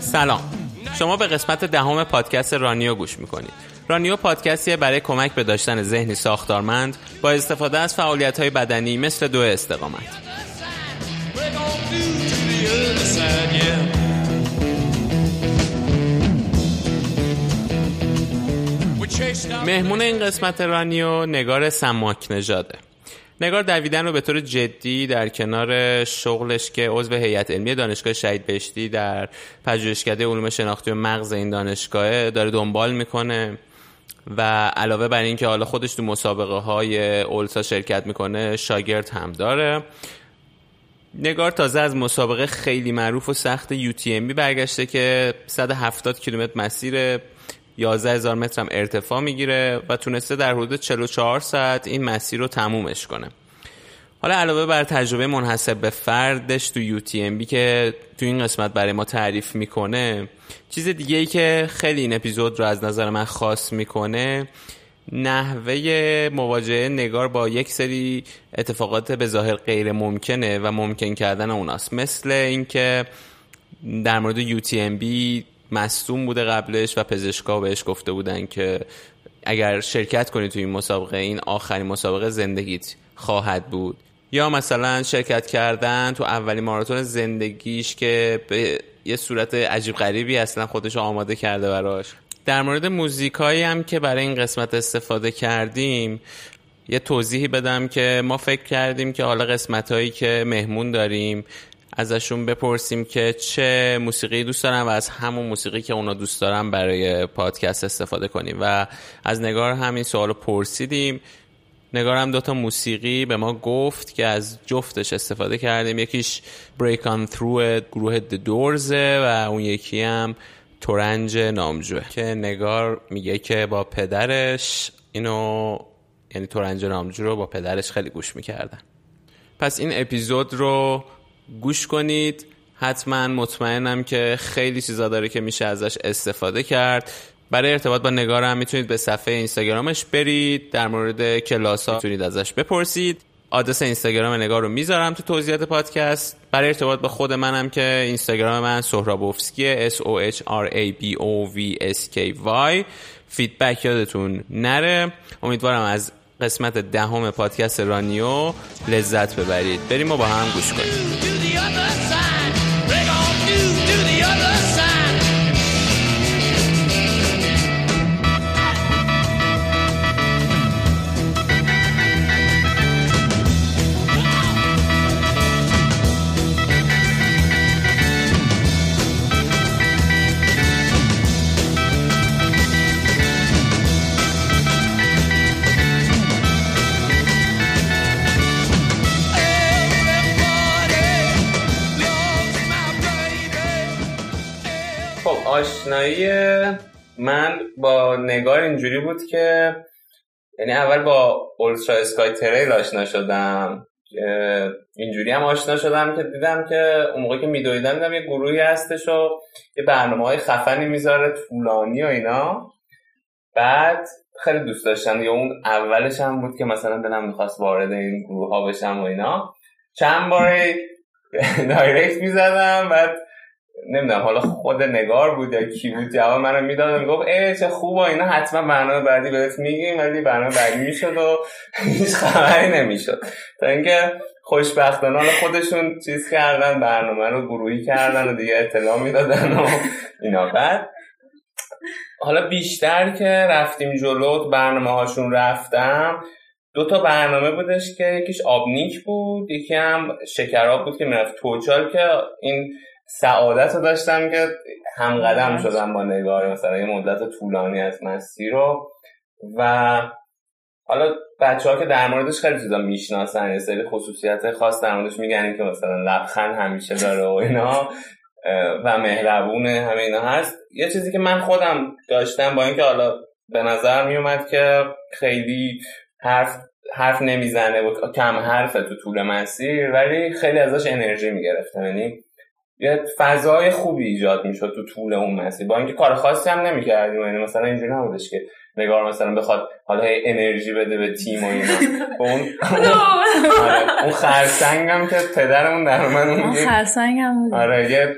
سلام. شما به قسمت دهم پادکست رانیو گوش می‌کنید. رانیو پادکستیه برای کمک به داشتن ذهنی ساختارمند با استفاده از فعالیت های بدنی مثل دو استقامت. مهمون این قسمت رانیو نگار سماک نژاده. نگار دویدن رو به طور جدی در کنار شغلش که عضو هیئت علمی دانشگاه شهید بهشتی در پژوهشکده علوم شناختی و مغز این دانشگاه داره دنبال می‌کنه و علاوه بر اینکه حالا خودش تو مسابقه های اولسا شرکت می‌کنه شاگرد هم داره. نگار تازه از مسابقه خیلی معروف و سخت UTMB برگشته که 170 کیلومتر مسیر 11 هزار متر هم ارتفاع می‌گیره و تونسته در حدود 44 ساعت این مسیر رو تمومش کنه. حالا علاوه بر تجربه منحصر به فردش تو یو تی ام بی که تو این قسمت برای ما تعریف می‌کنه چیز دیگه ای که خیلی این اپیزود رو از نظر من خاص می‌کنه نحوه مواجهه نگار با یک سری اتفاقات به ظاهر غیر ممکنه و ممکن کردن اوناست. مثل اینکه در مورد یو تی ام بی مصدوم بوده قبلش و پزشکا بهش گفته بودن که اگر شرکت کنی تو این مسابقه این آخرین مسابقه زندگیت خواهد بود. یا مثلا شرکت کردن تو اولین ماراتون زندگیش که به یه صورت عجیب غریبی اصلا خودش آماده کرده براش. در مورد موزیکایی هم که برای این قسمت استفاده کردیم یه توضیحی بدم که ما فکر کردیم که حالا قسمت هایی که مهمون داریم ازشون بپرسیم که چه موسیقی دوست دارن و از همون موسیقی که اونا دوست دارن برای پادکست استفاده کنیم. و از نگار همین سوال پرسیدیم. نگار هم دوتا موسیقی به ما گفت که از جفتش استفاده کردیم. یکیش Break On Through گروه The Doors و اون یکی هم تورنج نامجوه. که نگار میگه که با پدرش اینو یعنی تورنج نامجو رو با پدرش خیلی گوش می‌کردن. پس این اپیزود رو گوش کنید. حتما مطمئنم که خیلی چیزا داره که میشه ازش استفاده کرد. برای ارتباط با نگار هم می‌تونید به صفحه اینستاگرامش برید در مورد کلاس ها می‌تونید ازش بپرسید. آدرس اینستاگرام نگار رو می‌ذارم تو توضیحات پادکست. برای ارتباط با خود منم که اینستاگرام من سهرابوفسکی S O H R A B O V S K Y. فیدبک یادتون نره. امیدوارم از قسمت دهم پادکست رانیو لذت ببرید. بریم و با هم گوش کنیم. آشنایی من با نگار اینجوری بود که یعنی اول با اولترا اسکای تریل آشنا شدم. اینجوری هم آشنا شدم که دیدم که اون موقع که میدویدم دیدم یه گروهی هستش و یه برنامه های خفنی می‌ذاره طولانی و اینا. بعد خیلی دوست داشتم. یا اون اولش هم بود که مثلا دلم می‌خواست وارد این گروه ها بشم و اینا. چند بار دایرکت می‌زدم بعد نمی‌دونم حالا خود نگار بود یا کی بود؟ جواب منو می‌داد می‌گفت ای چه خوب اینا. حتما برنامه بعدی بهت میگیم ولی برنامه بعدی می‌شد و هیچ خبری نمی‌شد. تا اینکه خوشبختانه حالا خودشون چیز کردن برنامه رو گروهی کردن و دیگه اطلاع می‌دادن و اینا. بعد حالا بیشتر که رفتیم جلو برنامه هاشون رفتم دو تا برنامه بودش که یکیش آبنیک بود یکی هم شکراب بود که می‌رفت توچال که این سعادت رو داشتم که هم قدم شدم با نگار مثلا یه مدت طولانی از مسیر رو. و حالا بچه ها که در موردش خیلی چیزا می‌شناسن یه سری خصوصیت خاص در موردش میگن که مثلا لبخند همیشه داره و اینا و مهربونه همه اینا هست. یه چیزی که من خودم داشتم با اینکه حالا به نظر میومد که خیلی حرف حرف نمی‌زنه و کم حرفه تو طول مسیر ولی خیلی ازش انرژی می‌گرفتم. یعنی یه فضای خوبی ایجاد می‌شد تو طول اون مسیر. با اینکه کار خاصی هم نمی‌کردیم. یعنی مثلا اینجوری نبودش که نگار مثلا بخواد حالا انرژی بده به تیم و اینا. اون آره، اون خرسنگ هم که پدرمون در من اون خرسنگ هم آره یه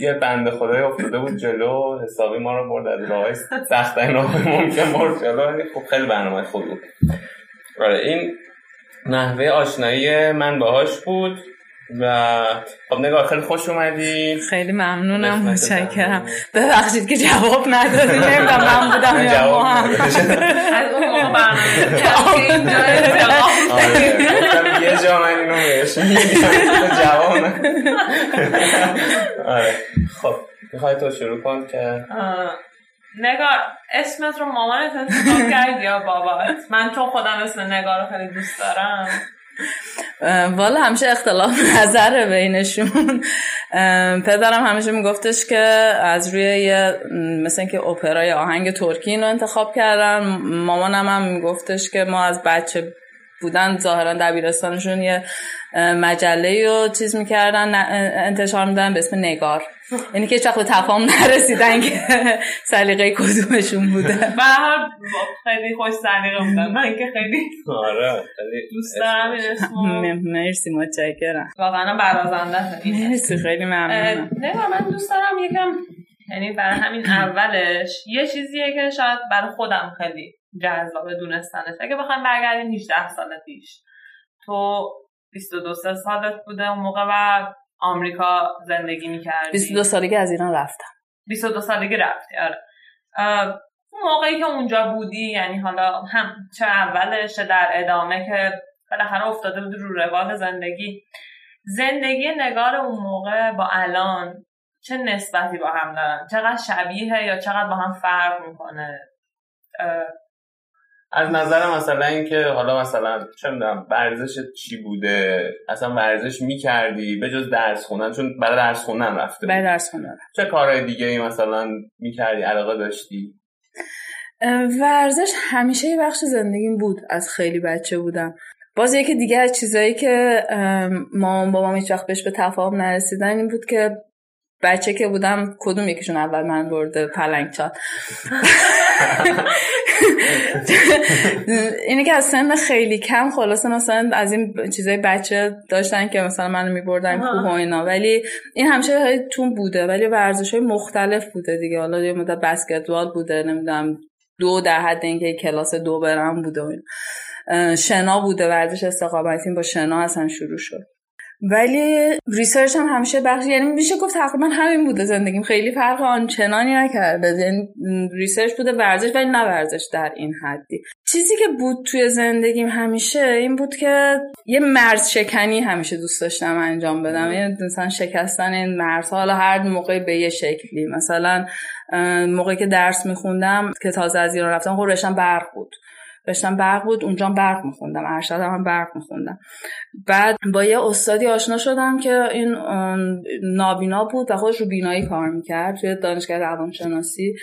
یه بنده خدای افتاده بود جلو. حسابی ما رو برد از راه. سخت راه ممکن برد جلو. خب خیلی برنامه خوب بود. آره این نحوه آشنایی من باهاش بود. و خب نگاه خیلی خوش اومدی. خیلی ممنونم متشکرم. ببخشید که جواب ندادی نمی‌دونم من بودم یا ما هم از اون موقع برنامه آره، یه جا من اینو بهش. جواب آره. خب می‌خوای تو شروع کن که نگار اسمت رو مامانت انتخاب کرد یا بابات؟ من چون خودم اسم نگار رو خیلی دوست دارم. والا همیشه اختلاف نظر بینشون. پدرم همیشه میگفتش که از روی یه مثل که اپرای آهنگ ترکی رو انتخاب کردن. مامانم هم میگفتش که ما از بچه بودن ظاهرا دبیرستانشون یه مجله رو چیز می‌کردن انتشار میدن به اسم نگار. یعنی که چقدر تفاهم نرسیدن که سلیقه کدومشون بوده. به حال خیلی خوش سلیقه بودن. من که خیلی آره دوست دارم این مرسی متشکرم. واقعا برازنده. مرسی خیلی ممنونم. نه من دوست دارم یکم یعنی برای همین اولش یه چیزیه که شاید برای خودم خیلی جذاب دونستنش. اگه بخوایم برگردیم 18 سال پیش. تو 22 سالت بوده اون موقع و آمریکا زندگی می‌کردی. 22 سالگی از ایران رفتم. 22 سالگی رفتی آره. اون موقعی که اونجا بودی یعنی حالا هم چه اولش چه در ادامه که بالاخره افتاده بود رو روال زندگی. زندگی نگار اون موقع با الان چه نسبتی با هم دارن؟ چقدر شبیه یا چقدر با هم فرق می‌کنه؟ از نظر مثلا اینکه حالا مثلا چه می‌دونم ورزش چی بوده؟ اصلا ورزش می‌کردی به جز درس خوندن؟ چون برای درس خوندن رفته برای درس خوندن چه کارهای دیگه ای مثلا می‌کردی علاقه داشتی؟ ورزش همیشه یه بخش زندگیم بود از خیلی بچه بودم. باز یکی دیگه از چیزایی که ما بابام هیچ وقت بهش به تفاهم نرسیدن این بود که بچه که بودم کدوم یکیشون اول من برده پلنگ چاد اینه که از سن خیلی کم خلاصه مثلا از این چیزای بچه داشتن که مثلا منو میبردن کوه و اینا. ولی این همیشه تون بوده ولی ورزش های مختلف بوده دیگه. حالا یه مدت بسکتبال بوده نمی‌دونم دو در حد اینکه کلاس دو برم بوده شنا بوده ورزش استقامتی با شنا اصلا شروع شد. ولی research هم همیشه بخش یعنی میشه گفت تقریبا همین بوده زندگیم. خیلی فرق آنچنانی نکرده. یعنی research بوده ورزش ولی نه ورزش در این حدی. چیزی که بود توی زندگیم همیشه این بود که یه مرز شکنی همیشه دوست داشتم انجام بدم. یعنی مثلا شکستن این مرز حالا هر موقع به یه شکلی. مثلا موقعی که درس میخوندم که تازه از ایران رفتم خب برق بود. رشتم برق بود اونجا برق میخوندم ارشد هم برق میخوندم. بعد با یه استادی آشنا شدم که این نابینا بود و خودش رو بینایی کار می‌کرد توی دانشگاه روانشناسی.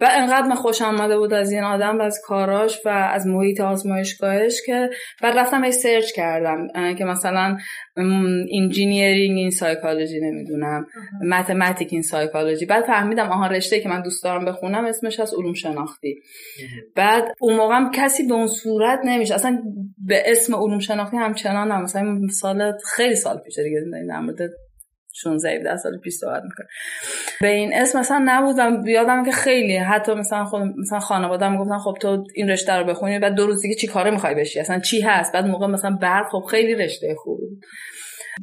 و انقدر من خوش آمده بود از این آدم و از کاراش و از محیط آزمایشگاهش که بعد رفتم یه search کردم که مثلا engineering in psychology نمی‌دونم mathematic in psychology بعد فهمیدم آها رشته که من دوست دارم بخونم اسمش هست علوم شناختی. بعد اون موقع کسی به اون صورت نمیشه. اصلا به اسم علوم شناختی همچنان هم مثلا سال خیلی سال پیش دیگه در مورد 16 17 سال پیش صحبت می‌کنم. به این اسم مثلا نبود و یادم که خیلی حتی مثلا خود مثلا خانواده‌ام گفتن خب تو این رشته رو بخونی بعد دو روز دیگه چی کاره می‌خوای بشی؟ اصلا چی هست؟ بعد موقع مثلا برق خب خیلی رشته خوبی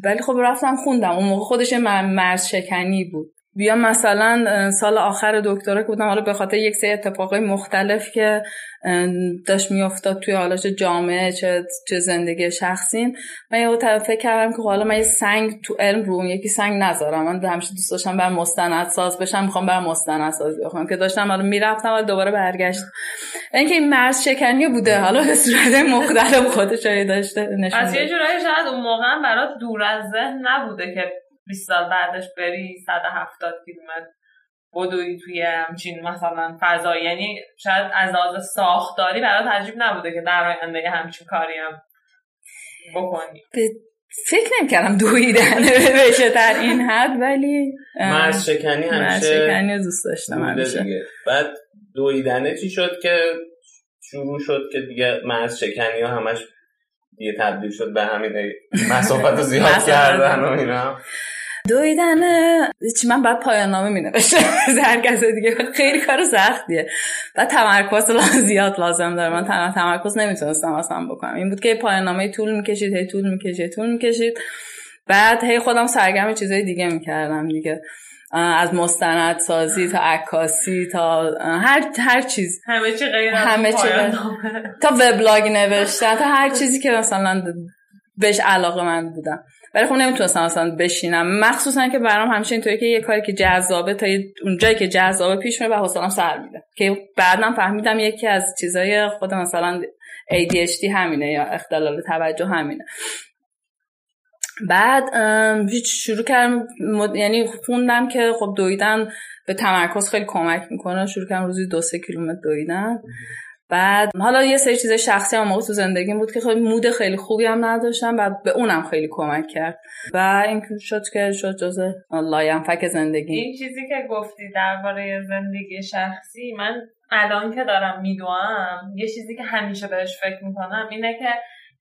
ولی خب رفتم خوندم. اون موقع خودش مرز شکنی بود. بیا مثلا سال آخر دکترا که بودم حالا به خاطر یک سری اتفاقای مختلف که داشت میافتاد توی حالا چه جامعه چه چه زندگی شخصیم. من یه طرف فکر کردم که حالا من یه سنگ تو علم رو یکی سنگ نذارم. من همیشه دوست داشتم بر مستند ساز بشم می‌خوام بر مستند ساز بخونم. که داشتم حالا می‌رفتم ولی دوباره برگشت. اینکه این مرز شکنی بوده حالا به صورت مختلف خودش داشته نشون از یه جورایی شاید اون موقع برات دور از ذهن نبوده که 20 سال بعدش بری 170 کیلومتر بدوی توی همچین مثلا فضا یعنی شاید از لحاظ ساختاری برات عجیب نبوده که در آینده همچین کاری هم بکنی. به فکر نمی‌کردم دویدن بشه در این حد ولی مرز شکنی همیشه شکنی دوست داشتم همیشه. بعد دویدنه چی شد که شروع شد که دیگه مرز شکنی ها همش دیگه تبدیل شد به همین مسافت زیاد کردن و اینا؟ دویدن. چی من بعد پایان نامه می نوشتم هر کس دیگه. خیلی کار سختیه. بعد تمرکز زیاد لازم داره. من تمرکز نمی‌تونستم اصلا بکنم. این بود که پایان نامه طول می‌کشید هی طول می‌کشید طول می‌کشید. بعد هی خودم سرگرم چیزای دیگه می‌کردم دیگه. از مستند سازی تا عکاسی تا هر هر چیز. همه چی غیر همه چی تا وبلاگ نوشتن تا هر چیزی که مثلا بهش علاقه من بودم. ولی خب نمی‌تونستم اصلا بشینم. مخصوصا که برام همیشه اینطوری که یه کاری که جذابه تا اون جایی که جذابه پیش میره و حوصله‌ام سر میده. که بعدم فهمیدم یکی از چیزای خود مثلا ADHD همینه یا اختلال توجه همینه. بعد شروع کردم یعنی خوندم که خب دویدن به تمرکز خیلی کمک می‌کنه. شروع کردم روزی دو سه کیلومتر دویدن. بعد حالا یه سری چیز شخصی هم تو زندگیم بود که خیلی مود خیلی خوبی هم نداشتم و به اونم خیلی کمک کرد. و این شد که شد جز فک زندگی. این چیزی که گفتی درباره زندگی شخصی من الان که دارم میدوام یه چیزی که همیشه بهش فکر می‌کنم اینه که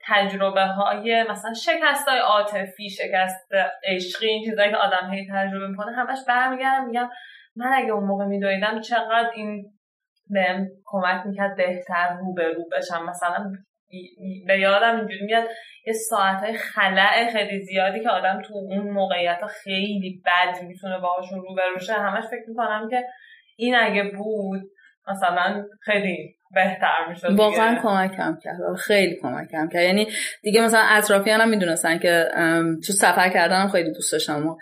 تجربه های مثلا شکست های عاطفی شکست عشقی این چیزایی که آدم هی تجربه می‌کنه همش برمیگردم میگم من اگه اون موقع میدویدم چقدر این بهم کمک می‌کرد بهتر رو به رو بشم مثلا به یادم اینجوری میاد یه ساعت های خلع خیلی زیادی که آدم تو اون موقعیت ها خیلی بد می‌تونه باهاشون رو بروشه همش فکر می‌کنم که این اگه بود مثلا خیلی بهتر می‌شد واقعا کمکم کرد. خیلی کمکم کرد. یعنی دیگه مثلا اطرافیانم می‌دونستن که تو سفر کردنم خیلی دوست داشتم و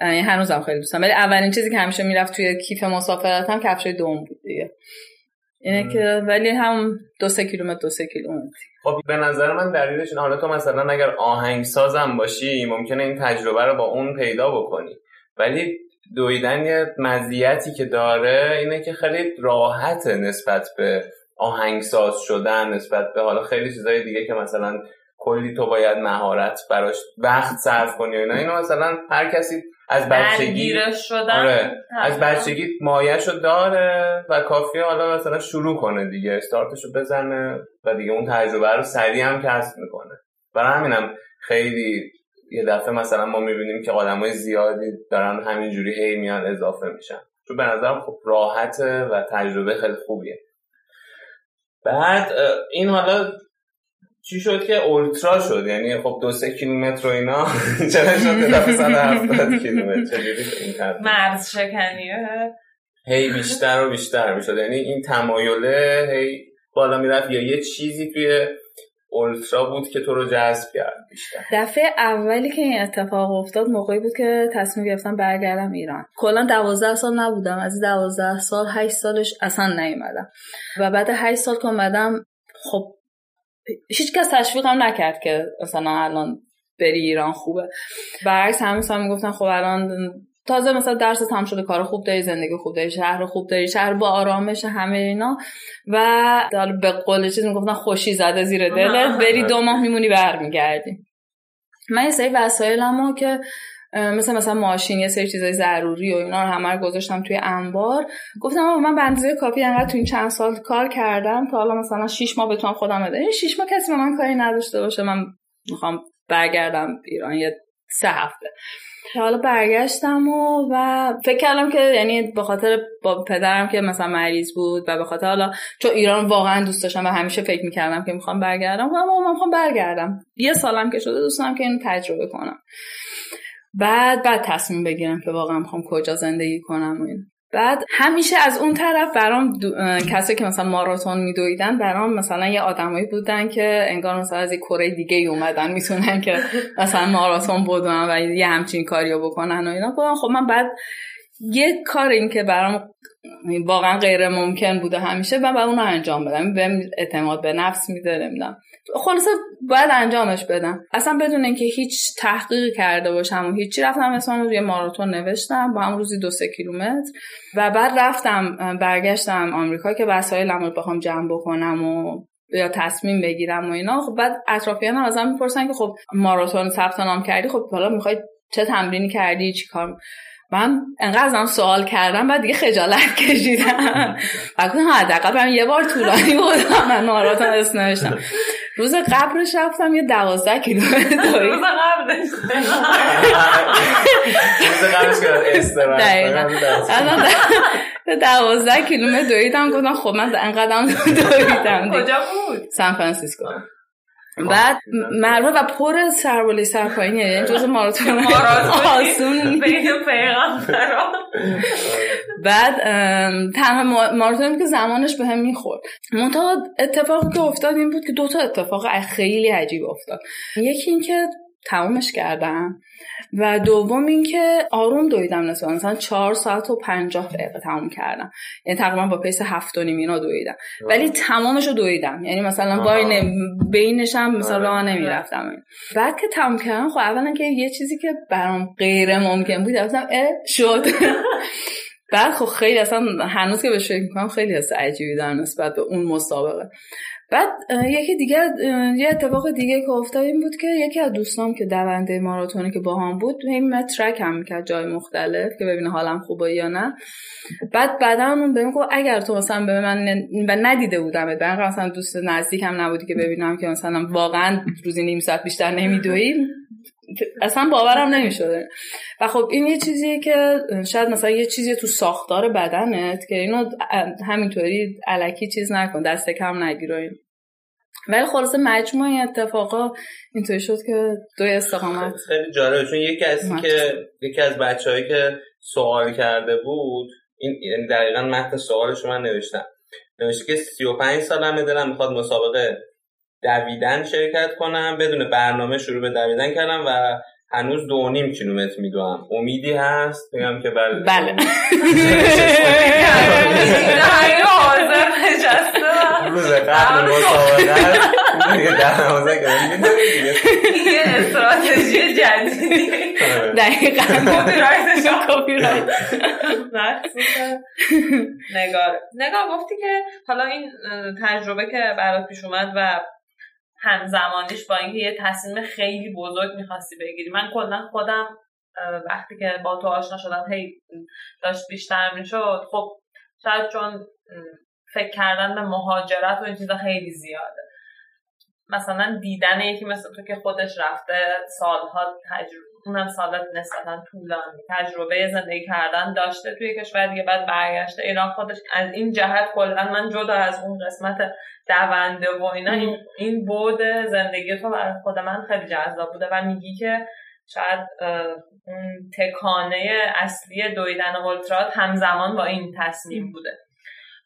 یعنی هنوزم خیلی دوستم ولی اولین چیزی که همیشه می‌رفت توی کیف مسافرتم کفشای دوم بود دیگه. اینه که ولی هم دو سه کیلومتر دو سه کیلومتر. خب به نظر من دلیلش حالا تو مثلا اگر آهنگسازم باشی ممکنه این تجربه رو با اون پیدا بکنی. ولی دویدن یه مزیتی که داره اینه که خیلی راحته نسبت به آهنگساز شدن نسبت به حالا خیلی چیزای دیگه که مثلا کلی تو باید مهارت براش وقت صرف کنی و اینا. اینو مثلا هر کسی از بچگی شدن. آره. از بچگی مایهشو داره و کافیه حالا مثلا شروع کنه دیگه استارتشو بزنه و دیگه اون تجربه رو سریع هم کسب می‌کنه. برای همینم خیلی یه دفعه مثلا ما می‌بینیم که آدمای زیادی دارن همینجوری هی میان اضافه میشن. چون به نظرم خب راحته و تجربه خیلی خوبیه. بعد این حالا چی شد که اولترا شد؟ یعنی خب دو سه کیلومتر و اینا. چرا شد دفعه 170 کیلومتر؟ مرز شکنیه. هی بیشتر و بیشتر می‌شد. یعنی این تمایله هی بالا می‌رفت. یا یه چیزی توی اولترا بود که تو رو جذب کرد بیشتر. دفعه اولی که این اتفاق افتاد موقعی بود که تصمیم گرفتم برگردم ایران. کلا دوازده سال نبودم. از دوازده سال هشت سالش اصلا نیومدم. و بعد هشت سال که اومدم خب هیچ کس تشویقم نکرد که مثلا الان بری ایران خوبه. برعکس همه سال می‌گفتن خب الان تازه مثلا درس تام شده کار خوب داری زندگی خوب داری شهر خوب داری شهر با آرامش همه اینا. و به قول چیز می‌گفتن خوشی زده زیر دلت بری دو ماه میمونی برمیگردی. من یه سری وسایلمو که مثل مثلا ماشین یه سری چیزای ضروری و اینا رو همه رو گذاشتم توی انبار. گفتم من بنزه کافی انقدر تو این چند سال کار کردم تا حالا مثلا 6 ماه بتونم خودم بده. این 6 ماه کسی به من کاری نداشته باشه. من می‌خوام برگردم ایران یه سه هفته. حالا برگشتم و, و فکر کردم که یعنی به خاطر با پدرم که مثلا مریض بود و به خاطر حالا چون ایران واقعا دوست داشتم و همیشه فکر می‌کردم که می‌خوام برگردم و من می‌خوام برگردم. یه سالم که شده دوستم که این تجربه کنم. بعد بعد تصمیم بگیرم که واقعا می‌خوام کجا زندگی کنم و این. بعد همیشه از اون طرف برام دو... کسی که مثلا ماراتون میدویدن برام مثلا یه آدمایی بودن که انگار مثلا از یه کره دیگه اومدن. می‌تونن که مثلا ماراتون بدون و یه همچین کاریو بکنن و اینا. خب من بعد یه کار این که برام واقعا غیر ممکن بوده همیشه من باید اونو انجام بدم. بهم اعتماد به نفس میده خلاصه باید انجامش بدم. اصلا بدون اینکه هیچ تحقیقی کرده باشم و هیچی رفتم اسمم روی ماراتون نوشتم با هم روزی دو سه کیلومتر. و بعد رفتم برگشتم آمریکا که وسایلم رو بخوام جمع بکنم و یا تصمیم بگیرم و اینا. خب بعد اطرافیان هم ازم می‌پرسن که خب ماراتون ثبت نام کردی؟ خب حالا می‌خوای چه تمرینی کردی؟ چی کار؟ من انقدر ازم سوال کردم بعد دیگه خجالت کشیدم. و گفتم حداقل یه بار طولانی بودم من ماراتون اسم نوشتم. روز قبلش رفتم یه دوازده کیلومتر دوید روز قبلش. روز قبلش دوازده. کیلومتر دویدم گفتم خب من انقدرم دویدم کجا بود؟ سان فرانسیسکو. بعد مرمه و پر سربالی سرپایینه یعنی جز ماراتون آسون بعد تنها ماراتونی که زمانش به هم می‌خورد. منتها اتفاقی که افتاد این بود که دوتا اتفاق خیلی عجیب افتاد. یکی اینکه تمومش کردم. و دوم اینکه آروم دویدم نسبت مثلا چهار ساعت و پنجاه دقیقه تموم کردم. یعنی تقریبا با پیس هفت و نیم اینا دویدم. ولی تمامش رو دویدم. یعنی مثلا باین بینش هم مثلا راه آره. نمی‌رفتم. بعد که تموم کردم خب اولا که یه چیزی که برام غیر ممکن بود گفتم اه شد. بعد خب خیلی اصلا هنوز که بهش فکر می‌کنم خیلی حس عجیبی در نسبت به اون مسابقه. بعد یکی دیگه یه اتفاق دیگه که افتاد این بود که یکی از دوستام که دونده ماراتونی که با هم بود این مترک هم می‌کرد جای مختلف که ببینه حالم خوبه یا نه. بعد بعدا اون بهم گفت اگر تو مثلا به من و ندیده بودم به مثلا دوست نزدیکم نبودی که ببینم که مثلا واقعا روزی نیم ساعت بیشتر نمیدوی اصلا باورم نمی‌شده. و خب این یه چیزیه که شاید مثلا یه چیزی تو ساختار بدنت که اینو همینطوری علکی چیز نکن دست کم نگیر ولی خلاصه مجموع اتفاقا اینطوری شد که دو استقامت. خیلی جالبه چون یکی از که یکی از بچههایی که سوال کرده بود این یعنی دقیقا متن سوالش من نوشتم. نوشته که 35 سالمه دلم می‌خواد مسابقه دویدن شرکت کنم بدون برنامه شروع به دویدن کردم و هنوز دو نیم کیلومتر میدوم امیدی هست؟ میگم که بله. بله. روز قبل مسابقه یه استراتژی جدیدی دقیقا نگار. نگار گفتی که حالا این تجربه که برات پیش اومد و همزمانیش با اینکه یه تصمیم خیلی بزرگ می‌خواستی بگیری. من کلا خودم وقتی که با تو آشنا شدم هی داشت بیشتر می‌شد. خب شاید چون فکر کردن به مهاجرت و این چیزا خیلی زیاده. مثلا دیدن یکی مثل تو که خودش رفته سالها تجربه اونم سالات نسبتا طولانی تجربه زندگی کردن داشته. توی کشور دیگه بعد برگشته ایران خودش از این جهت کلا من جدا از اون قسمت دونده و اینا این, این بود زندگی تو برای خود من خیلی جذاب بوده و میگی که شاید اون تکانه اصلی دویدن اولترات همزمان با این تصمیم بوده.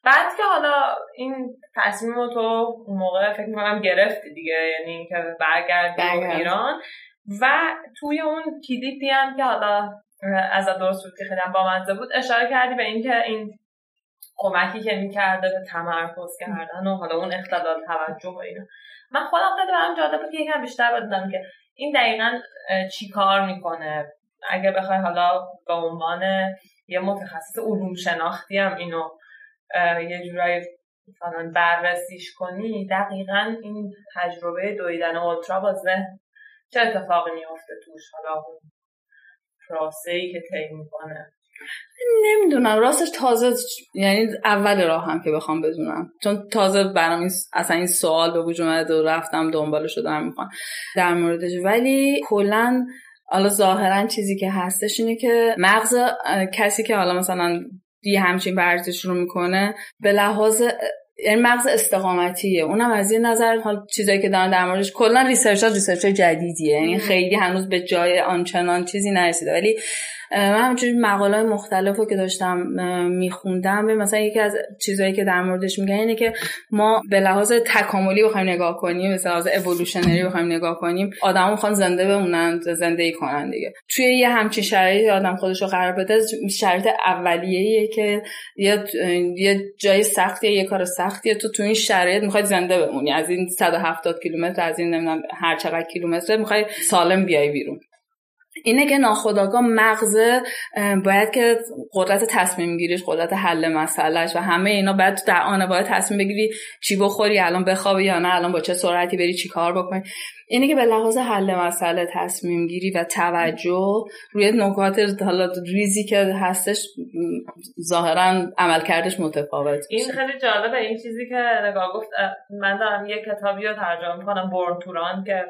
بعد که حالا این تصمیم رو تو اون موقع فکر می‌کنم گرفتی دیگه یعنی اینکه برگردی ایران و توی اون کلیپی هم که حالا از درست بود که خیلی با بود اشاره کردی به اینکه این کمکی که می‌کرده به تمرکز کردن و حالا اون اختلال توجه و اینا. من خودم خیلی برام جالب بود که یکم بیشتر بدونم که این دقیقا چی کار می‌کنه. اگه بخوای حالا به عنوان یه متخصص علوم شناختی هم اینو یه جورایی مثلا بررسیش کنی دقیقا این تجربه دویدن اولترا با ذهن چه اتفاقی میافته توش؟ حالا اون پروسه ای که طی می‌کنه. نمی‌دونم. راستش تازه یعنی اول راه هم که بخوام بدونم. چون تازه برام این اصلا این سوال به وجود اومد و رفتم دنبالش رو دارم می‌خوام در موردش. ولی کلا حالا ظاهرا چیزی که هستش اینه که مغز کسی که حالا مثلا یه همچین ورزش رو می‌کنه به لحاظ یعنی مغز استقامتیه. اونم از یه نظر حال چیزایی که دارن در موردش کلا research ها research جدیدیه. یعنی خیلی هنوز به جای آنچنان چیزی نرسیده. ولی من همچنین مقاله مختلف رو که داشتم میخوندم. مثلا یکی از چیزهایی که در موردش میگن اینه که ما به لحاظ تکاملی بخوایم نگاه کنیم به لحاظ اِوولوشنری بخوایم نگاه کنیم آدمو می‌خوان زنده بمونن زندگی کنن دیگه. توی یه همچین شرایطی آدم خودش رو قرار بده شرایط اولیه‌ایه که یه جای سختیه یه کار سختیه. تو تو این شرایط می‌خوای زنده بمونی. از این 170 کیلومتر از این نمی‌دونم هر چقدر کیلومتر می‌خوای سالم بیای بیرون. اینه که ناخداگاه مغز باید که قدرت تصمیم گیریش قدرت حل مسئلهش و همه اینا باید در آن باید تصمیم بگیری چی بخوری الان بخوابی یا نه الان با چه سرعتی بری چی کار بکنی. اینه که به لحاظ حل مسئله تصمیم گیری و توجه روی نکات حالا ریزی که هستش ظاهرا عمل کردش متفاوت این خیلی جالبه این چیزی که نگاه گفت من دارم یه کتابی رو ترجمه می‌کنم بورن توران که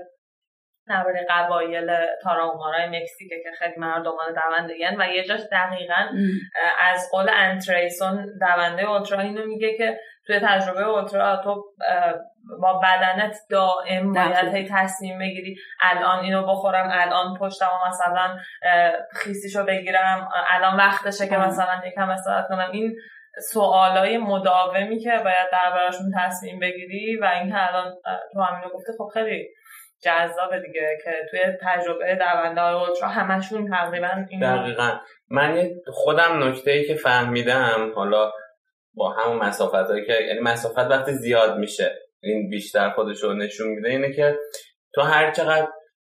درباره قبایل تاراومارای مکزیکه که خیلی مردمان دونده و یه جاش دقیقا از قول انتریسون دونده اوترا اینو میگه که توی تجربه اوترا تو با بدنت دائم باید هی تصمیم بگیری الان اینو بخورم الان پشتم مثلا خیسیشو بگیرم الان وقتشه که مثلا یکم استراحت کنم. این سوالای مداومی که باید دربارشون تصمیم بگیری و این الان تو همینو گفته خب خیلی جذابه دیگه که توی تجربه دونده های اولترا همشون تقریبا دقیقا. من خودم نکته ای که فهمیدم حالا با همون مسافت هایی که یعنی مسافت وقتی زیاد میشه این بیشتر خودش رو نشون میده اینه که تو هر چقدر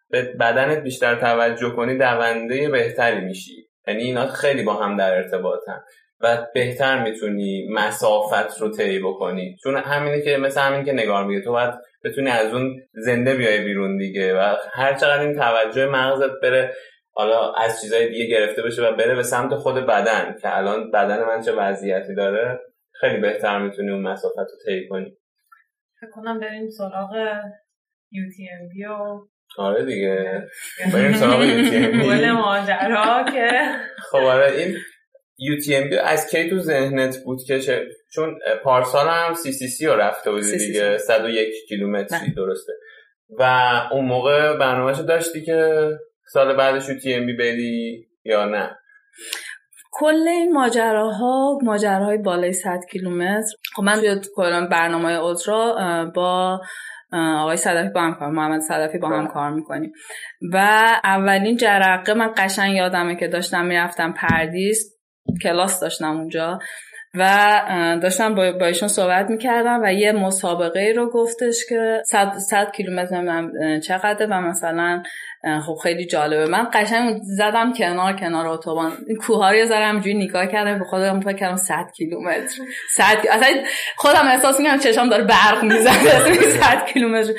به بدنت بیشتر توجه کنی دونده بهتری میشی. یعنی اینا خیلی با هم در ارتباطن و بهتر می‌تونی مسافت رو طی بکنی. چون همینه که مثل همین که نگار میگه تو باید بتونی از اون زنده بیای بیرون دیگه و هر چقدر این توجه مغزت بره حالا از چیزای دیگه گرفته بشه و بره به سمت خود بدن که الان بدن من چه وضعیتی داره خیلی بهتر می‌تونی اون مسافت رو طی کنی. فکر کنم بریم سراغ UTMB و آره دیگه. بریم سراغ UTMB ماجرا که خب آره این UTMB از کی تو ذهنت بود که چون پارسال هم سی سی سی رو رفته بودی دیگه 101 کیلومتری درسته. و اون موقع برنامهشو داشتی که سال بعدش UTMB بری یا نه؟ کل این ماجراها ماجراهای بالای 100 کیلومتر. خب من توی برنامه اوترا با آقای صدفی با هم کار محمد صدفی با هم بله. کار می‌کنیم. و اولین جرقه من قشنگ یادمه که داشتم می‌رفتم پردیس کلاس داشتم اونجا. و داشتم با ایشون صحبت می‌کردم و یه مسابقه رو گفتش که 100 کیلومتر من چقدره و مثلا خب خیلی جالبه. من قشنگ زدم کنار کنار اتوبان. کوه رو یه ذره همجوری نگاه کردم به خودم فکر کردم 100 کیلومتر. 100 اصلا خودم احساس می‌کنم چشام داره برق می‌زنه. 100 کیلومتر.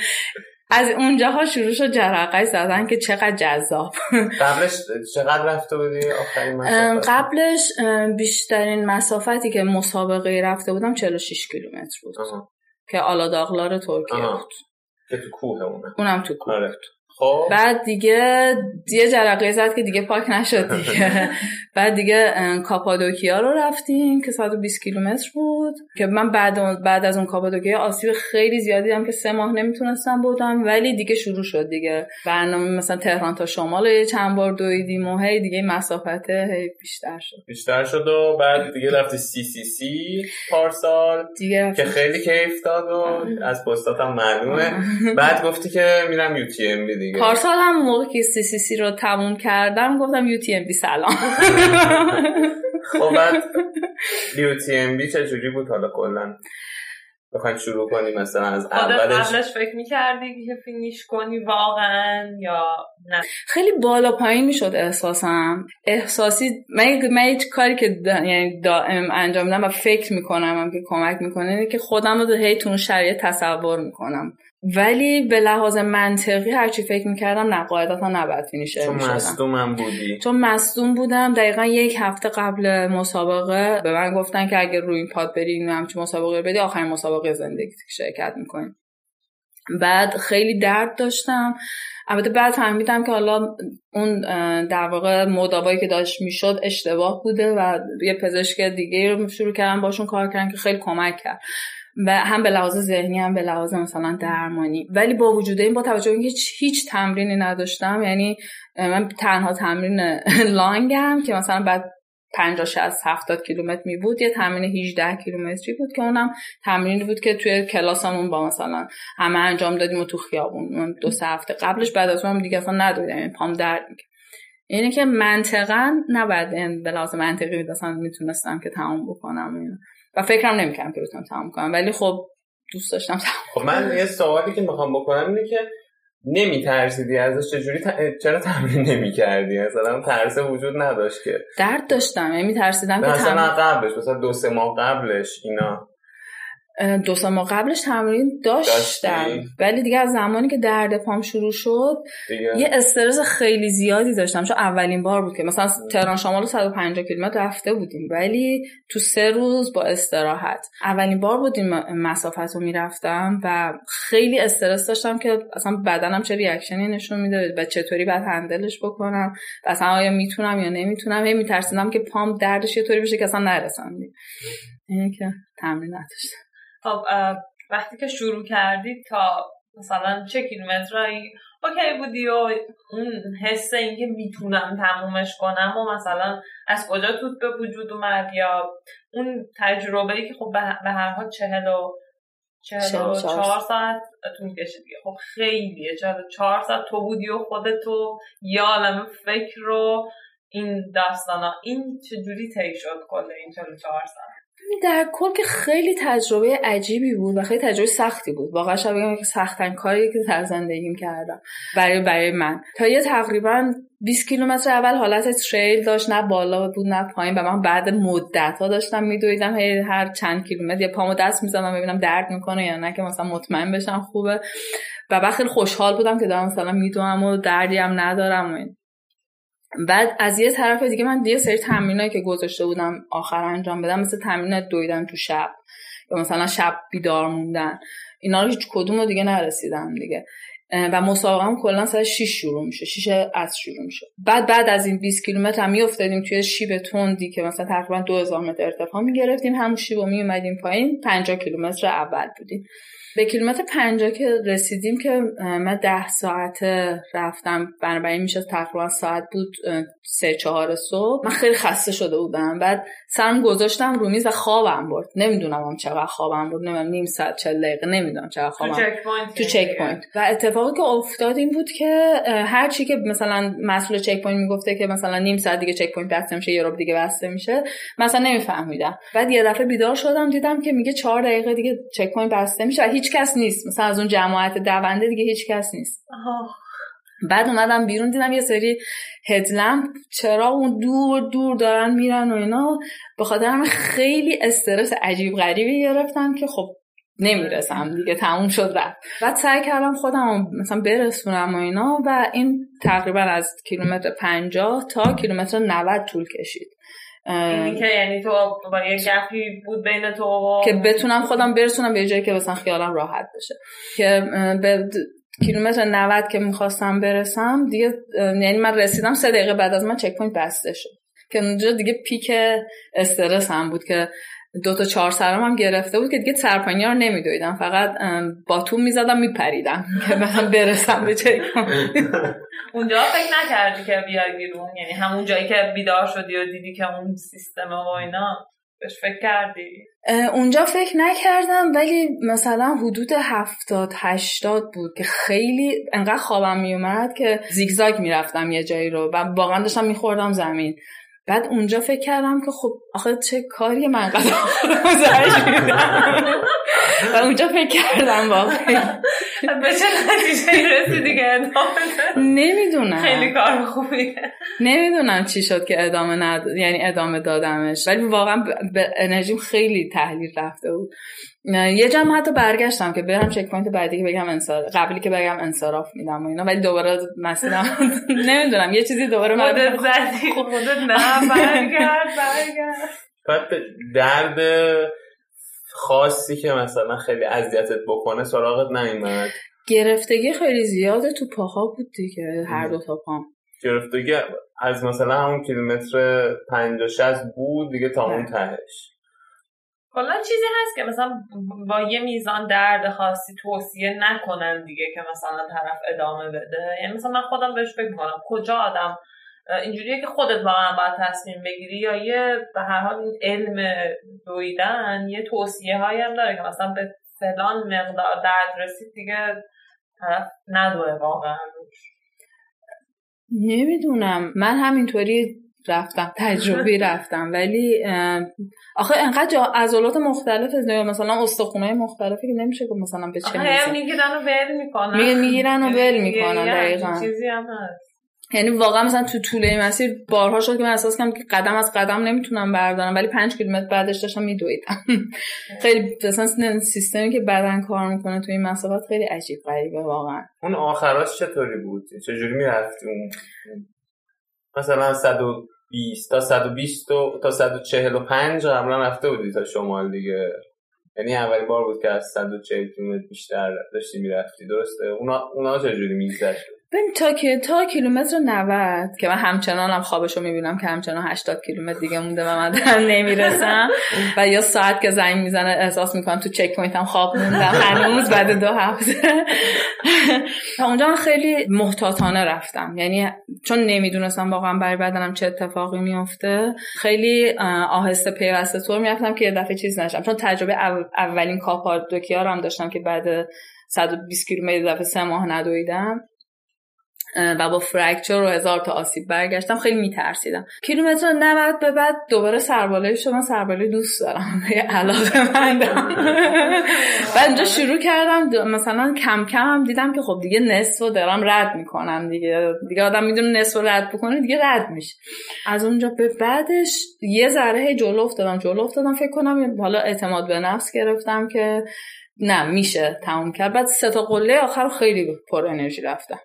از اونجاها شروع شد جرقه زدن که چقدر جذاب. قبلش چقدر رفته بودی؟ قبلش بیشترین مسافتی که مسابقه رفته بودم 46 کیلومتر بود. که آلاداغلار ترکیه بود. که تو کوه اونه اونم تو کوه آره. خب. بعد دیگه یه جرقه زد که دیگه پاک نشد دیگه. بعد دیگه کاپادوکیا رو رفتیم که 120 کیلومتر بود. که من بعد بعد از اون کاپادوکیا آسیب خیلی زیادی هم که سه ماه نمی‌تونستم بودم. ولی دیگه شروع شد دیگه. برنامه مثلا تهران تا شمال چند بار دویدیم و هی دیگه مسافت هی بیشتر شد. بیشتر شد و بعد دیگه رفتی CCC پارسال دیگه که خیلی کیف داد و از پستاتم معلومه. بعد گفتی که میرم UTMB دیگه. پارسال هم موقع که CCC رو تموم کردم گفتم UTMB سلام. خب بعد UTMB چجوری بود؟ حالا کلا بخوایم شروع کنیم مثلا از اولش. قبلش فکر می‌کردی که finish کنی واقعا یا نه؟ خیلی بالا پایین می‌شد احساسم. احساسی من من هیچ کاری که یعنی دائم انجام میدم و فکر می‌کنم هم که کمک می‌کنه اینه که خودم رو هی تو شرایط تصور می‌کنم. ولی به لحاظ منطقی هرچی فکر می‌کردم نه قاعدتا نباید فینیشر چون مصدومم بودی. چون مصدوم بودم. دقیقا یک هفته قبل مسابقه به من گفتن که اگر روی این پاد بری همچین مسابقه بدی آخرین مسابقه زندگی شرکت می‌کنیم بعد خیلی درد داشتم. البته بعد فهمیدم که حالا اون در واقع مداوایی که داشت می‌شد اشتباه بوده و یه پزشک دیگه رو شروع کردم باشون کار کردن که خیلی کمک کرد. و هم به لحاظ ذهنی هم به لحاظ مثلا درمانی. ولی با وجود این با توجه اینکه هیچ تمرینی نداشتم یعنی من تنها تمرین لانگم که مثلا بعد 50 60 70 کیلومتر می بود یه تمرین 18 کیلومتری بود که اونم تمرینی بود که توی کلاسمون با مثلا همه انجام دادیم و تو خیابون. دو سه هفته قبلش بعد از اونم دیگه اصلا ندادیم یعنی پام درد میگه اینه که منطقا نباید به لحاظ منطقی مثلا می‌تونستم که تمام بکنم و فکرم نمی‌کردم که بتونم تمام کنم ولی خب دوست داشتم خب من یه سوالی که می‌خوام بکنم اینه که نمی ترسیدی ازش؟ چجوری چرا تمرین نمی کردی مثلا ترس وجود نداشت که. درد داشتم یعنی ترسیدم که مثلا قبلش مثلا دو سه ماه قبلش اینا. دو سه ماه قبلش تمرین داشتم ولی دیگه از زمانی که درد پام شروع شد یه استرس خیلی زیادی داشتم. چون اولین بار بود که مثلا تهران شمال 150 کیلومتر رفته بودیم. ولی تو سه روز با استراحت. اولین بار بود این مسافت رو می‌رفتم و خیلی استرس داشتم که اصلا بدنم چه ریاکشنی نشون میده و چطوری باید هندلش بکنم و اصلا آیا می‌تونم یا نمی‌تونم. هی میترسیدم که پام دردش یه طوری بشه که اصلا نرسم. اینه که تمرین نداشتم خب وقتی که شروع کردی تا مثلا چه کیلومترایی اوکی بودی و اون حس اینکه می‌تونم تمومش کنم و مثلا از کجا توت به وجود اومد یا اون تجربه ای که خب به هر حال چهل و چهل و چهار ساعت طول کشید. خب خیلیه چهل و چهار ساعت تو بودی و خودتو یا عالم فکر رو این داستانا. این چجوری طی شد کل این چهل و چهار ساعت؟ در کل که خیلی تجربه عجیبی بود و خیلی تجربه سختی بود. واقعا شب بگم که سختن کاری که در زندگیم کردم. برای برای من. تا یه تقریبا 20 کیلومتر اول حالت تریل داشت نه بالا بود نه پایین. و من بعد مدت ها داشتم میدویدم هر چند کیلومتر یه پامو دست می‌زدم ببینم درد می‌کنه یا نه که مثلا مطمئن بشم خوبه. و بعد خیلی خوشحال بودم که دارم مثلا میدوم و دردی هم ندارم و بعد از یه طرف دیگه من یه سری تمرینایی که گذاشته بودم آخر انجام بدم مثل تمرین دویدن تو شب یا مثلا شب بیدار موندن. اینا رو هیچ کدوم رو دیگه نرسیدم دیگه. و مسابقه کلا ساعت 6 شروع میشه 6 از شروع میشه. بعد بعد از این 20 کیلومتر هم میافتادیم توی شیب تندی که مثلا تقریبا 2000 متر ارتفاع می‌گرفتیم. همون شیب رو میومدیم پایین 50 کیلومتر اول بودیم. به کیلومتر پنجا که رسیدیم که من ده ساعت رفتم. بنابراین میشه تقریبا ساعت بود سه چهار صبح. من خیلی خسته شده بودم. بعد سرم گذاشتم رو میز و خوابم برد. نمی‌دونم هم چقدر خوابم برد. نمی‌دونم نیم ساعت چل دقیقه نمی‌دونم چقدر خوابم تو checkpoint و اتفاقی که افتاد این بود که هر چی که مثلا مسئول checkpoint می‌گفته که مثلا نیم ساعت دیگه checkpoint بسته میشه یه ربع دیگه بسته میشه مثلا نمیفهمیدم. بعد یه دفعه بیدار شدم دیدم که میگه چهار دقیقه دیگه checkpoint بسته میشه و هیچ کس نیست. مثلا از اون جماعت دونده دیگه هیچ کس نیست. بعد اومدم بیرون دیدم یه سری هدلمپ چرا اون دور دور دارن میرن و اینا. به خاطر همه خیلی استرس عجیب غریبی گرفتم که خب نمی‌رسم دیگه تموم شد رفت. بعد سعی کردم خودم مثلا برسونم و اینا و این تقریبا از کیلومتر 50 تا کیلومتر 90 طول کشید. اینی که یعنی تو با یه گپی بود بین تو که بتونم خودم برسونم به جایی که مثلا خیالم راحت بشه. که به کیلومتر 90 که می‌خواستم برسم دیگه یعنی من رسیدم سه دقیقه بعد از من checkpoint بسته شد. که اونجا دیگه peak استرس هم بود که دو تا چهار سرم هم گرفته بود که دیگه سربالایی رو نمیدویدم. فقط باتوم می‌زدم میپریدم. که من برسم به چک اونجا فکر نکردی که بیای بیرون؟ یعنی همون جایی که بیدار شدی و دیدی که اون سیستم و اینا؟ بهش فکر کردی؟ اونجا فکر نکردم ولی مثلا حدود هفتاد هشتاد بود که خیلی انقدر خوابم میومد که زیگزاگ می‌رفتم یه جایی رو و واقعا داشتم میخوردم زمین. بعد اونجا فکر کردم که خب آخه چه کاری من قدر و اونجا فکر کردم واقعی. به چه نتیجه رسیدی که ادامه نمی‌دونم. خیلی کار خوبیه. نمی‌دونم چی شد که ادامه ند... یعنی ادامه دادمش. ولی واقعا به انرژیم خیلی تحلیل رفته بود. یه جا هم حتی برگشتم که برم checkpoint بعدی که بگم انصار قبلی که بگم انصراف میدم و اینا. ولی دوباره مثلا نمی‌دونم یه چیزی دوباره خودت زدی. خودت نه برگرد برگرد. درد خاصی که مثلا خیلی اذیتت بکنه سراغت نیومد. گرفتگی خیلی زیاده تو پاها بود دیگه هر دو تا پام. گرفتگی از مثلا همون کیلومتر 50 60 بود دیگه تا اون تهش. کلا چیزی هست که مثلا با یه میزان درد خاصی توصیه نکنن دیگه که مثلا طرف ادامه بده. یعنی مثلا من خودم بهش فکر کنم کجا آدم اینجوریه که خودت واقعا باید تصمیم بگیری یا یه به هر حال این علم دویدن یه توصیه هایی هم داره که مثلا به فلان مقدار درد رسید دیگه طرف ندوه واقعا. نمی‌دونم. من همینطوری رفتم تجربی رفتم. ولی آخه انقدر عضلات مختلف مثلا استخونای مختلفی که نمیشه گفت مثلا به چه می‌گیرن و ول می‌کنن. می‌گیرن و ول می‌کنن دقیقا. چیزی هم هست. یعنی واقعا مثلا تو طول مسیر بارها شد که من احساس کردم که قدم از قدم نمی‌تونم بردارم ولی پنج کیلومتر بعدش داشتم میدویدم. خیلی مثلا سیستمی که بدن کار می‌کنه تو این مسافت خیلی عجیب غریبه واقعا. اون آخراش چطوری بود؟ چجوری می‌رفتی اون؟ مثلا 120 تا 120 تا 145 قبلا رفته بودی تا شمال دیگه. یعنی اولین بار بود که از 140 کیلومتر بیشتر داشتی می‌رفتی. درسته؟ اونا اونا چجوری میگذشت؟ ببین تا که تا کیلومتر 90 که من همچنان هم خوابشو می‌بینم که همچنان 80 کیلومتر دیگه مونده و من دارم نمی‌رسم. و یا ساعت که زنگ می‌زنه احساس می‌کنم تو checkpoint م خواب موندم. هنوز بعد دو هفته. تا اونجا خیلی محتاطانه رفتم. یعنی چون نمی‌دونستم واقعا برای بدنم چه اتفاقی میفته خیلی آهسته پیوسته طور می‌رفتم که یه دفعه چیز نشم. چون تجربه اولین کاپادوکیا رو هم داشتم که بعد 120 کیلومتر دفعه سه ماه ندویدم. و با fracture و هزار تا آسیب برگشتم خیلی میترسیدم. کیلومتر 90 به بعد دوباره سربالایی شد من سربالایی دوست دارم. علاقه مندم و اینجا شروع کردم مثلا کم کم هم دیدم که خب دیگه نصف رو دارم رد می‌کنم دیگه. دیگه آدم می‌دونه نصف رو رد بکنه دیگه رد میشه. از اونجا به بعدش یه ذره جلو افتادم جلو افتادم فکر کنم حالا اعتماد به نفس گرفتم که نه میشه تموم کرد. بعد سه تا قله آخر خیلی پر انرژی رفتم.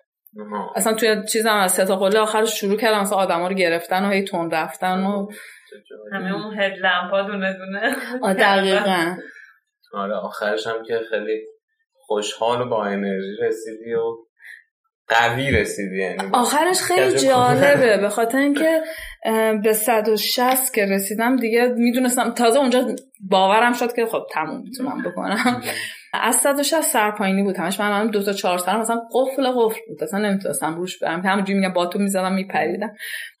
اصلا توی چیزم از سه تا قله آخرش شروع کردم مثلا آدما رو گرفتن و هی تون رفتن و همه اون هدلمپا دونه دونه دقیقا. آره آخرش هم که خیلی خوشحال و با انرژی رسیدی و قوی رسیدی یعنی آخرش خیلی جالبه به خاطر اینکه به 160 که رسیدم دیگه می‌دونستم تازه اونجا باورم شد که خب تموم می‌تونم بکنم. از 160 سرپاینی بود همش. من دو تا چهار سر مثلا قفل قفل بود. اصلا نمی‌تونستم روش برم. همونجوری میگم با تو می‌زدم میپریدم.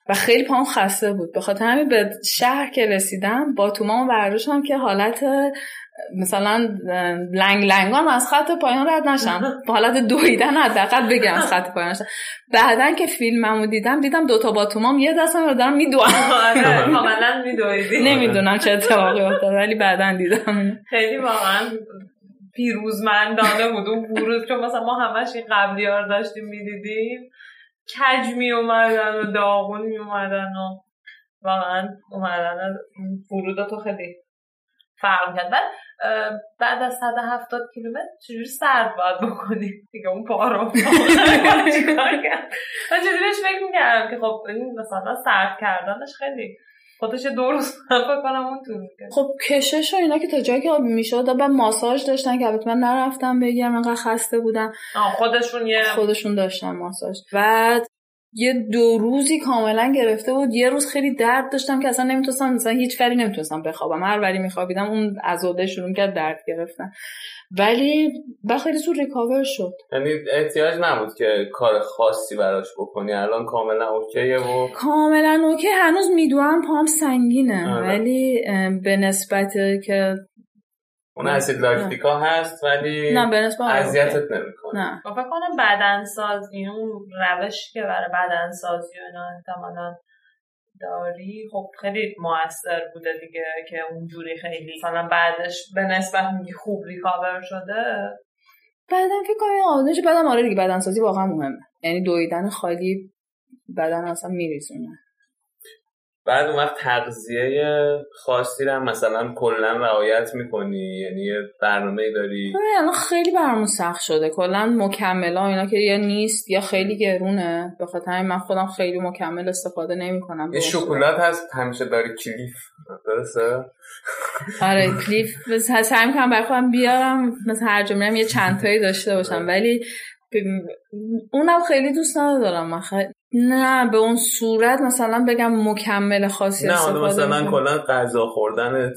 و خیلی پام خسته بود. به خاطر همین به شهر که رسیدم با تومام برداشتم که حالت مثلا لنگ لنگان از خط پایان رد نشم با حالت دویدن حداقل بگم از خط پایان نشم بعدا که فیلممو دیدم دیدم دوتا با تومام یه دستم رو دارم میدوام کاملا نمی‌دونم چه اتفاقی افتاد ولی بعدا دیدم. خیلی واقعا پیروزمندانه بود. اون ورود چون مثلا ما همش این قبلی ها داشتیم می‌دیدیم. کج می اومدن و داغون می اومدن و واقعا اومدن. ورود تو خیلی فرق کرد بعد بعد از 170 کیلومتر چجوری سرد باید بکنی دیگه اون پا رو چیکار کرد؟ من بهش فکر می‌کردم که خب این مثلا سرد کردنش خیلی خودش دو روز کنم اون طول خب کشش و اینا که تا جایی که می‌شد و ماساژ داشتن که البته من نرفتم بگیرم انقدر خسته بودم. خودشون یه خودشون داشتن ماساژ. بعد یه دو روزی کاملا گرفته بود. یه روز خیلی درد داشتم که اصلا نمی‌تونستم مثلا هیچ کاری نمی‌تونستم بخوابم. هر وری میخوابیدم اون عضله شروع کرد درد گرفتن. ولی با خیلی زود recover شد. یعنی احتیاج نبود که کار خاصی براش بکنی. الان کاملا okay ه و کاملا okay. هنوز می‌دونم پام سنگینه. آره. ولی به نسبت که اون اسید لاکتیکا هست ولی نه به نسبت اذیتت نمی‌کنه. نه. فکر کنم بدن سازی اون روشی که برای بدن سازی و اینا احتمالاً داری خب خیلی موثر بوده دیگه که اونجوری خیلی مثلا بعدش به نسبت میگی خوب ریکاور شده. بعدم فکر کنم آدمش بدن آره دیگه بدن سازی واقعا مهمه. یعنی دویدن خالی بدن اصلا میریزونه. بعد اون وقت تغذیه خاصی رو مثلا کلا رعایت می‌کنی؟ یعنی یه برنامه داری؟ الان خیلی برامون سخت شده. کلا مکملا اینا که یا نیست یا خیلی گرونه. به خاطر من خودم خیلی مکمل استفاده نمی‌کنم یه شکلات هست همیشه داری کلیف. درسته؟ آره کلیف. سعی می‌کنم برای خودم بیارم مثلا هر جمله یه چند تایی داشته باشم. ولی اونم خیلی دوست ندارم. من خیلی نه به اون صورت مثلا بگم مکمل خاصی نه مثلا کلا غذا خوردنت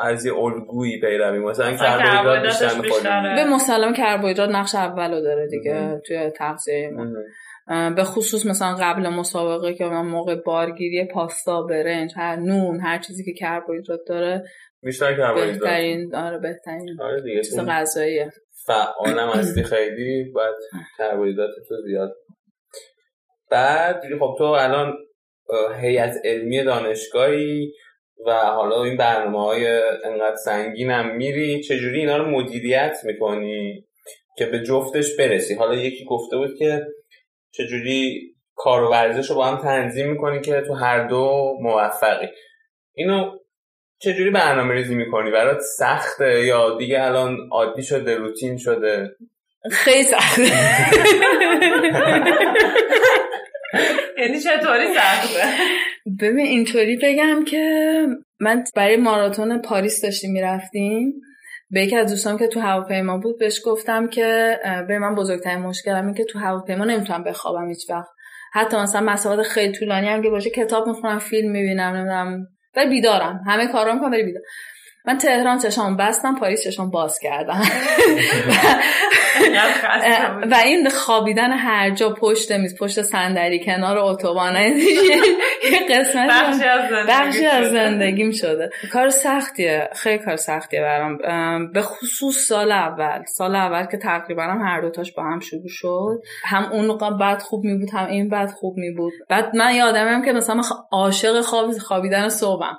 از یه الگویی پیروی مثلا کربوهیدرات بیشتر می‌خوری. به مسلم کربوهیدرات نقش اولو داره دیگه توی تغذیه ما به خصوص مثلا قبل مسابقه که من موقع بارگیری پاستا برنج هر نون هر چیزی که کربوهیدرات داره بیشتر کربوهیدرات. بهترین آره بهترین آره دیگه چیز غذاییه. فعالم هستی خیلی باید کربوهیدرات تو زیاد بعد خب تو الان هیئت علمی دانشگاهی و حالا این برنامه های انقدر سنگین هم میری چجوری اینا رو مدیریت می‌کنی که به جفتش برسی؟ حالا یکی گفته بود که چجوری کار و ورزش رو با هم تنظیم می‌کنی که تو هر دو موفقی. اینو چجوری برنامه ریزی می‌کنی؟ برات سخته یا دیگه الان عادی شده روتین شده؟ خیلی سخته. یعنی چطوری سخته ببین اینطوری بگم که من برای ماراتون پاریس داشتیم می‌رفتیم. به یکی از دوستان که تو هواپیما بود بهش گفتم که به من بزرگترین مشکلم این که تو هواپیما نمی‌تونم بخوابم هیچ وقت. حتی مثلا مسافت خیلی طولانی هم که باشه کتاب می‌خونم فیلم می‌بینم نمی‌دونم. ولی بیدارم. همه کارا می‌کنم ولی من تهران چشام بستم پاریس چشام باز کردم. و این خوابیدن هر جا پشت میز پشت صندلی کنار اتوبان یه قسمت بخشی از زندگیم شده. کار سختیه. خیلی کار سختیه برام. به خصوص سال اول. سال اول که تقریبا هم هر دوتاش با هم شروع شد. هم اون بعد خوب می بود هم این بعد خوب می بود. بعد من یادمم که مثلا عاشق خوابیدن صبحم.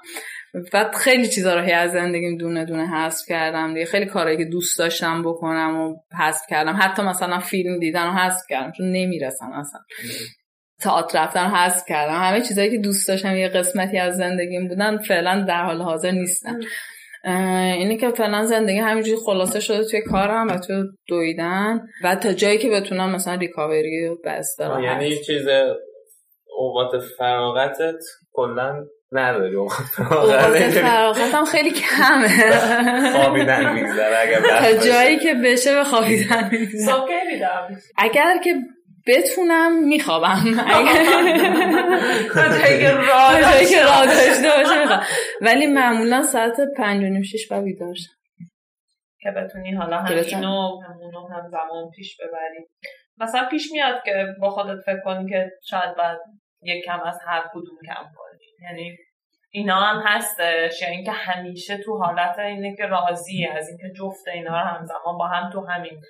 بعد خیلی چیزا رو هی از زندگیم دونه دونه حذف کردم دیگه. خیلی کارهایی که دوست داشتم بکنم و حذف کردم. حتی مثلا فیلم دیدن و حذف کردم چون نمی‌رسن اصلا. تئاتر رفتن حذف کردم. همه چیزایی که دوست داشتم یه قسمتی از زندگیم بودن فعلا در حال حاضر نیستن. اینه که فعلا زندگی همینجوری خلاصه شده توی کارم و توی دویدن و تا جایی که بتونم مثلا ریکاوری و بس یعنی چیز اوقات فراغتت کلا نداری فراغت هم خیلی کمه. خوابیدن میگذره اگر تا جایی که بشه به خوابیدن میگذره اگر که بتونم میخوابم. جایی که راه داشته باشه ولی معمولا ساعت پنج و نیم شیش باید بیدار که بتونی حالا همینو همونو هم زمان پیش ببری. مثلا پیش میاد که با خودت فکر کنی که شاید باید یک کم از هر کدوم کم کنی. یعنی اینا هم هستش یا اینکه همیشه تو حالت اینه که راضی از اینکه جفت اینا رو همزمان با هم تو همین.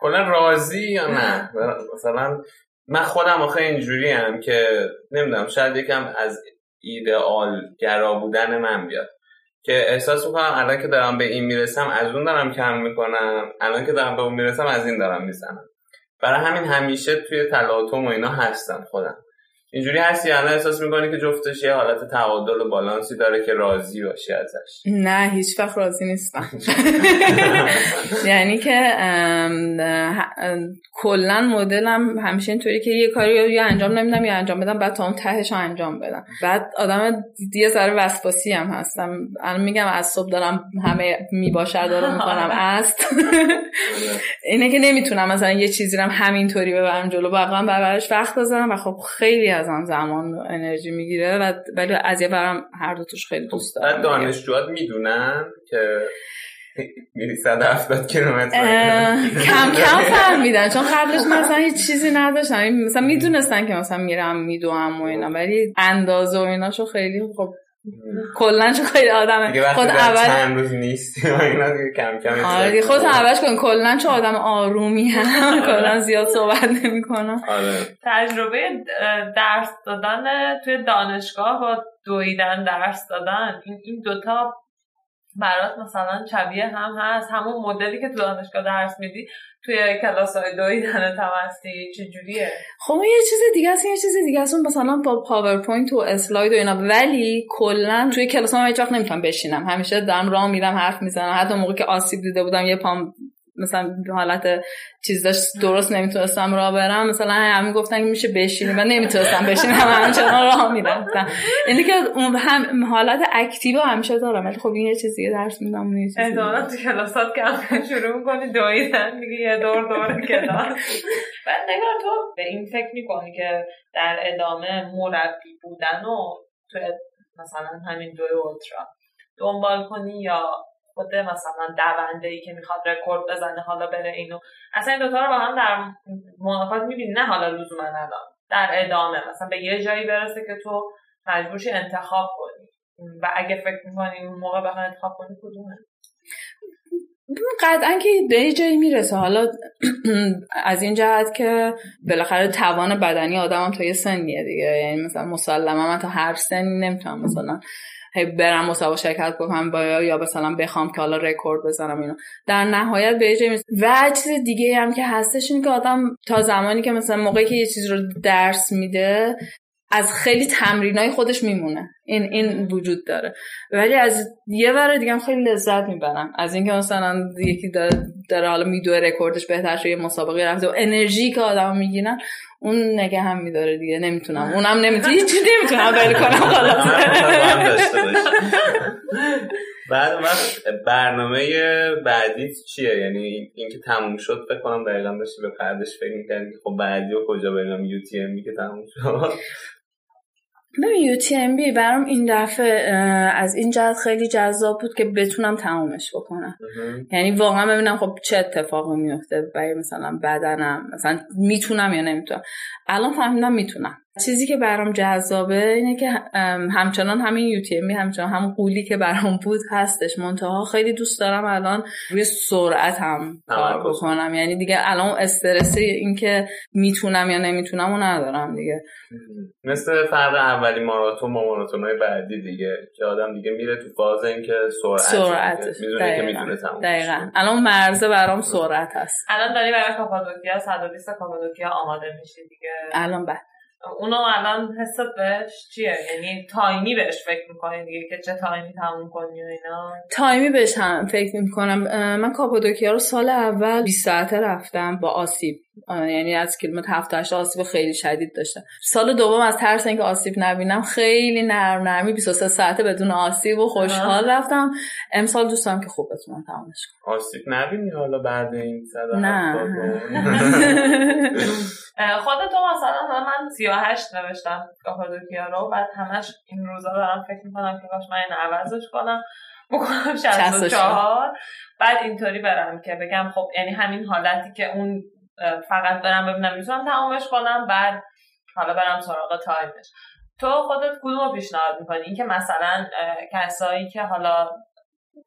کلا راضی یا نه؟ مثلا من خودم آخه اینجوری هم که نمی‌دونم شاید یکم از ایدئال گرا بودن من بیاد. که احساس می‌کنم الان که دارم به این می‌رسم از اون دارم کم می‌کنم الان که دارم به اون می‌رسم از این دارم می‌زنم. برای همین همیشه توی تلاطم و اینا هستم خودم. اینجوری هستی الان احساس می‌کنی که جفتش یه حالت تعادل و بالانسی داره که راضی باشی ازش؟ نه هیچ وقت راضی نیستم. یعنی که کلا مدلم همیشه اینطوری که یه کاری یا انجام نمیدم یا انجام بدم بعد تا اون تهش رو انجام بدم. بعد آدم یه ذره وسواسی هم هستم. الان میگم از صبح دارم همه میباشر دارم می‌کنم. است. اینه که نمی‌تونم مثلا یه چیزی رو همینطوری ببرم جلو واقعا برش وقت بذارم و خب خیلی ازم زمان و انرژی می‌گیره و ولی از یه برم هر دو توش خیلی دوست دارم. دانشجوات می‌دونن که میری 170 کیلومتر. کم کم فهمیدن چون قبلش مثلا هیچ چیزی نداشتن. مثلا می‌دونستن که مثلا میرم میدوام و اینا ولی اندازه و ایناشو خیلی خب کلا چون خیلی آدم خود اول چند روز نیست اینا کم کم آره خود اولش کن. کلا چون آدم آرومی هم کلا زیاد صحبت نمی‌کنم آره. تجربه درس دادن توی دانشگاه با دویدن درس دادن این این دوتا برات مثلا شبیه هم هست. همون مدلی که تو دانشگاه درس میدی توی کلاس های دویدن تمستی چجوریه؟ خب یه چیز دیگه است یه چیز دیگه است. مثلا با PowerPoint و اسلاید و اینا. ولی کلا توی کلاس ها هیچ وقت نمی‌تونم بشینم. همیشه دارم راه میرم حرف می‌زنم. حتی موقع که آسیب دیده بودم یه پام مثلا حالت چیز داشت درست نمی‌تونستم راه برم. مثلا همین گفتن که میشه بشینیم من نمی‌تونستم بشینم. همچنان راه می‌رفتم اینه که اون هم حالت اکتیو همیشه دارم. ولی خب این یه چیز دیگه درس میدم نیست. احتمالاً تو کلاسات که شروع می‌کنی دویدن. میگه یه دور دور کلاس. بعد نگاه تو به این فکر می‌کنی که در ادامه مربی بودن و تو مثلا همین دوی اولترا دنبال کنی یا خود مثلا دونده ای که می‌خواد رکورد بزنه حالا بره اینو. اصلا این دوتا رو با هم در منافات می‌بینی نه حالا لزوما الان در ادامه. مثلا به یه جایی برسه که تو مجبورشی انتخاب کنی. و اگه فکر می‌کنی اون موقع بخوای انتخاب کنی کدومه؟ قطعا که به جایی می‌رسه. حالا از این جهت که بالاخره توان بدنی آدمم تا یه سنیه دیگه. یعنی مثلا مسلما من تا هر سنی نمی‌تونم مثلا برم مسابقه شرکت بکنم با یا مثلا بخوام که حالا رکورد بزنم اینو. در نهایت به جایی و چیز دیگه هم که هستش این که آدم تا زمانی که مثلا موقعی که یه چیز رو درس میده از خیلی تمرینای خودش میمونه. این این وجود داره. ولی از یه بار دیگه هم خیلی لذت می‌برم. از اینکه مثلا یکی داره, داره حالا میدوه رکوردش بهتر شده یه مسابقه رفته و انرژی که آدم می‌گیرن اون نگه هم میداره دیگه. نمی‌تونم. اونم نمی‌تونم. هیچی نمی‌تونم ول کنم. حالا بعد برنامه بعدی چیه؟ یعنی اینکه تموم شد فکر کنم دقیقا داشتی به بعدش فکر می‌کردی خب بعدی و کجا بریم؟ یو تی ام که تموم شد. ببین یو تی ام بی برام این دفعه از این جهت خیلی جذاب بود که بتونم تمومش بکنم. یعنی واقعا ببینم خب چه اتفاقی میفته برای مثلا بدنم مثلا می‌تونم یا نمی‌تونم. الان فهمیدم می‌تونم. چیزی که برام جذابه اینه که همچنان همین یو تی همچنان همون قولی که برام بود هستش. منتها خیلی دوست دارم الان روی سرعت هم کار بکنم. یعنی دیگه الان استرس این که می‌تونم یا نمی‌تونم و ندارم دیگه. مثل فرق اولی ماراتون با ماراتون های بعدی دیگه که آدم دیگه میره تو فاز اینکه سرعت سرعت. می‌دونه که می‌تونه تموم دقیقا. الان مرزه برام سرعت هست. الان داری برای کاپادوکیا 120 کاپادوکیا آماده میشی دیگه؟ الان بعد اونو الان حست بهش چیه؟ یعنی تایمی بهش فکر می‌کنی دیگه که چه تایمی تموم کنی و اینا؟ تایمی بهش هم فکر می‌کنم. من کاپادوکیا رو سال اول 20 ساعته رفتم با آسیب. یعنی از کیلومتر 7 8 آسیب خیلی شدید داشتم. سال دوم از ترس اینکه آسیب نبینم خیلی نرم نرمی 23 ساعته بدون آسیب و خوشحال رفتم. امسال دوست دارم که خوب بتونم تمامش کنم. آسیب نبینی حالا بعد این نه. خودتو مثلا من 38 نوشتم کاپادوکیا رو بعد همش این روزا دارم فکر می‌کنم که کاش من این عوضش کنم. بکنم 64 بعد اینطوری برم که بگم خب یعنی همین حالتی که اون فقط برم ببینم می‌تونم تمامش کنم بعد حالا برم سراغ تایمش. تو خودت کدوم رو پیشنهاد می‌کنی؟ اینکه مثلا کسایی که حالا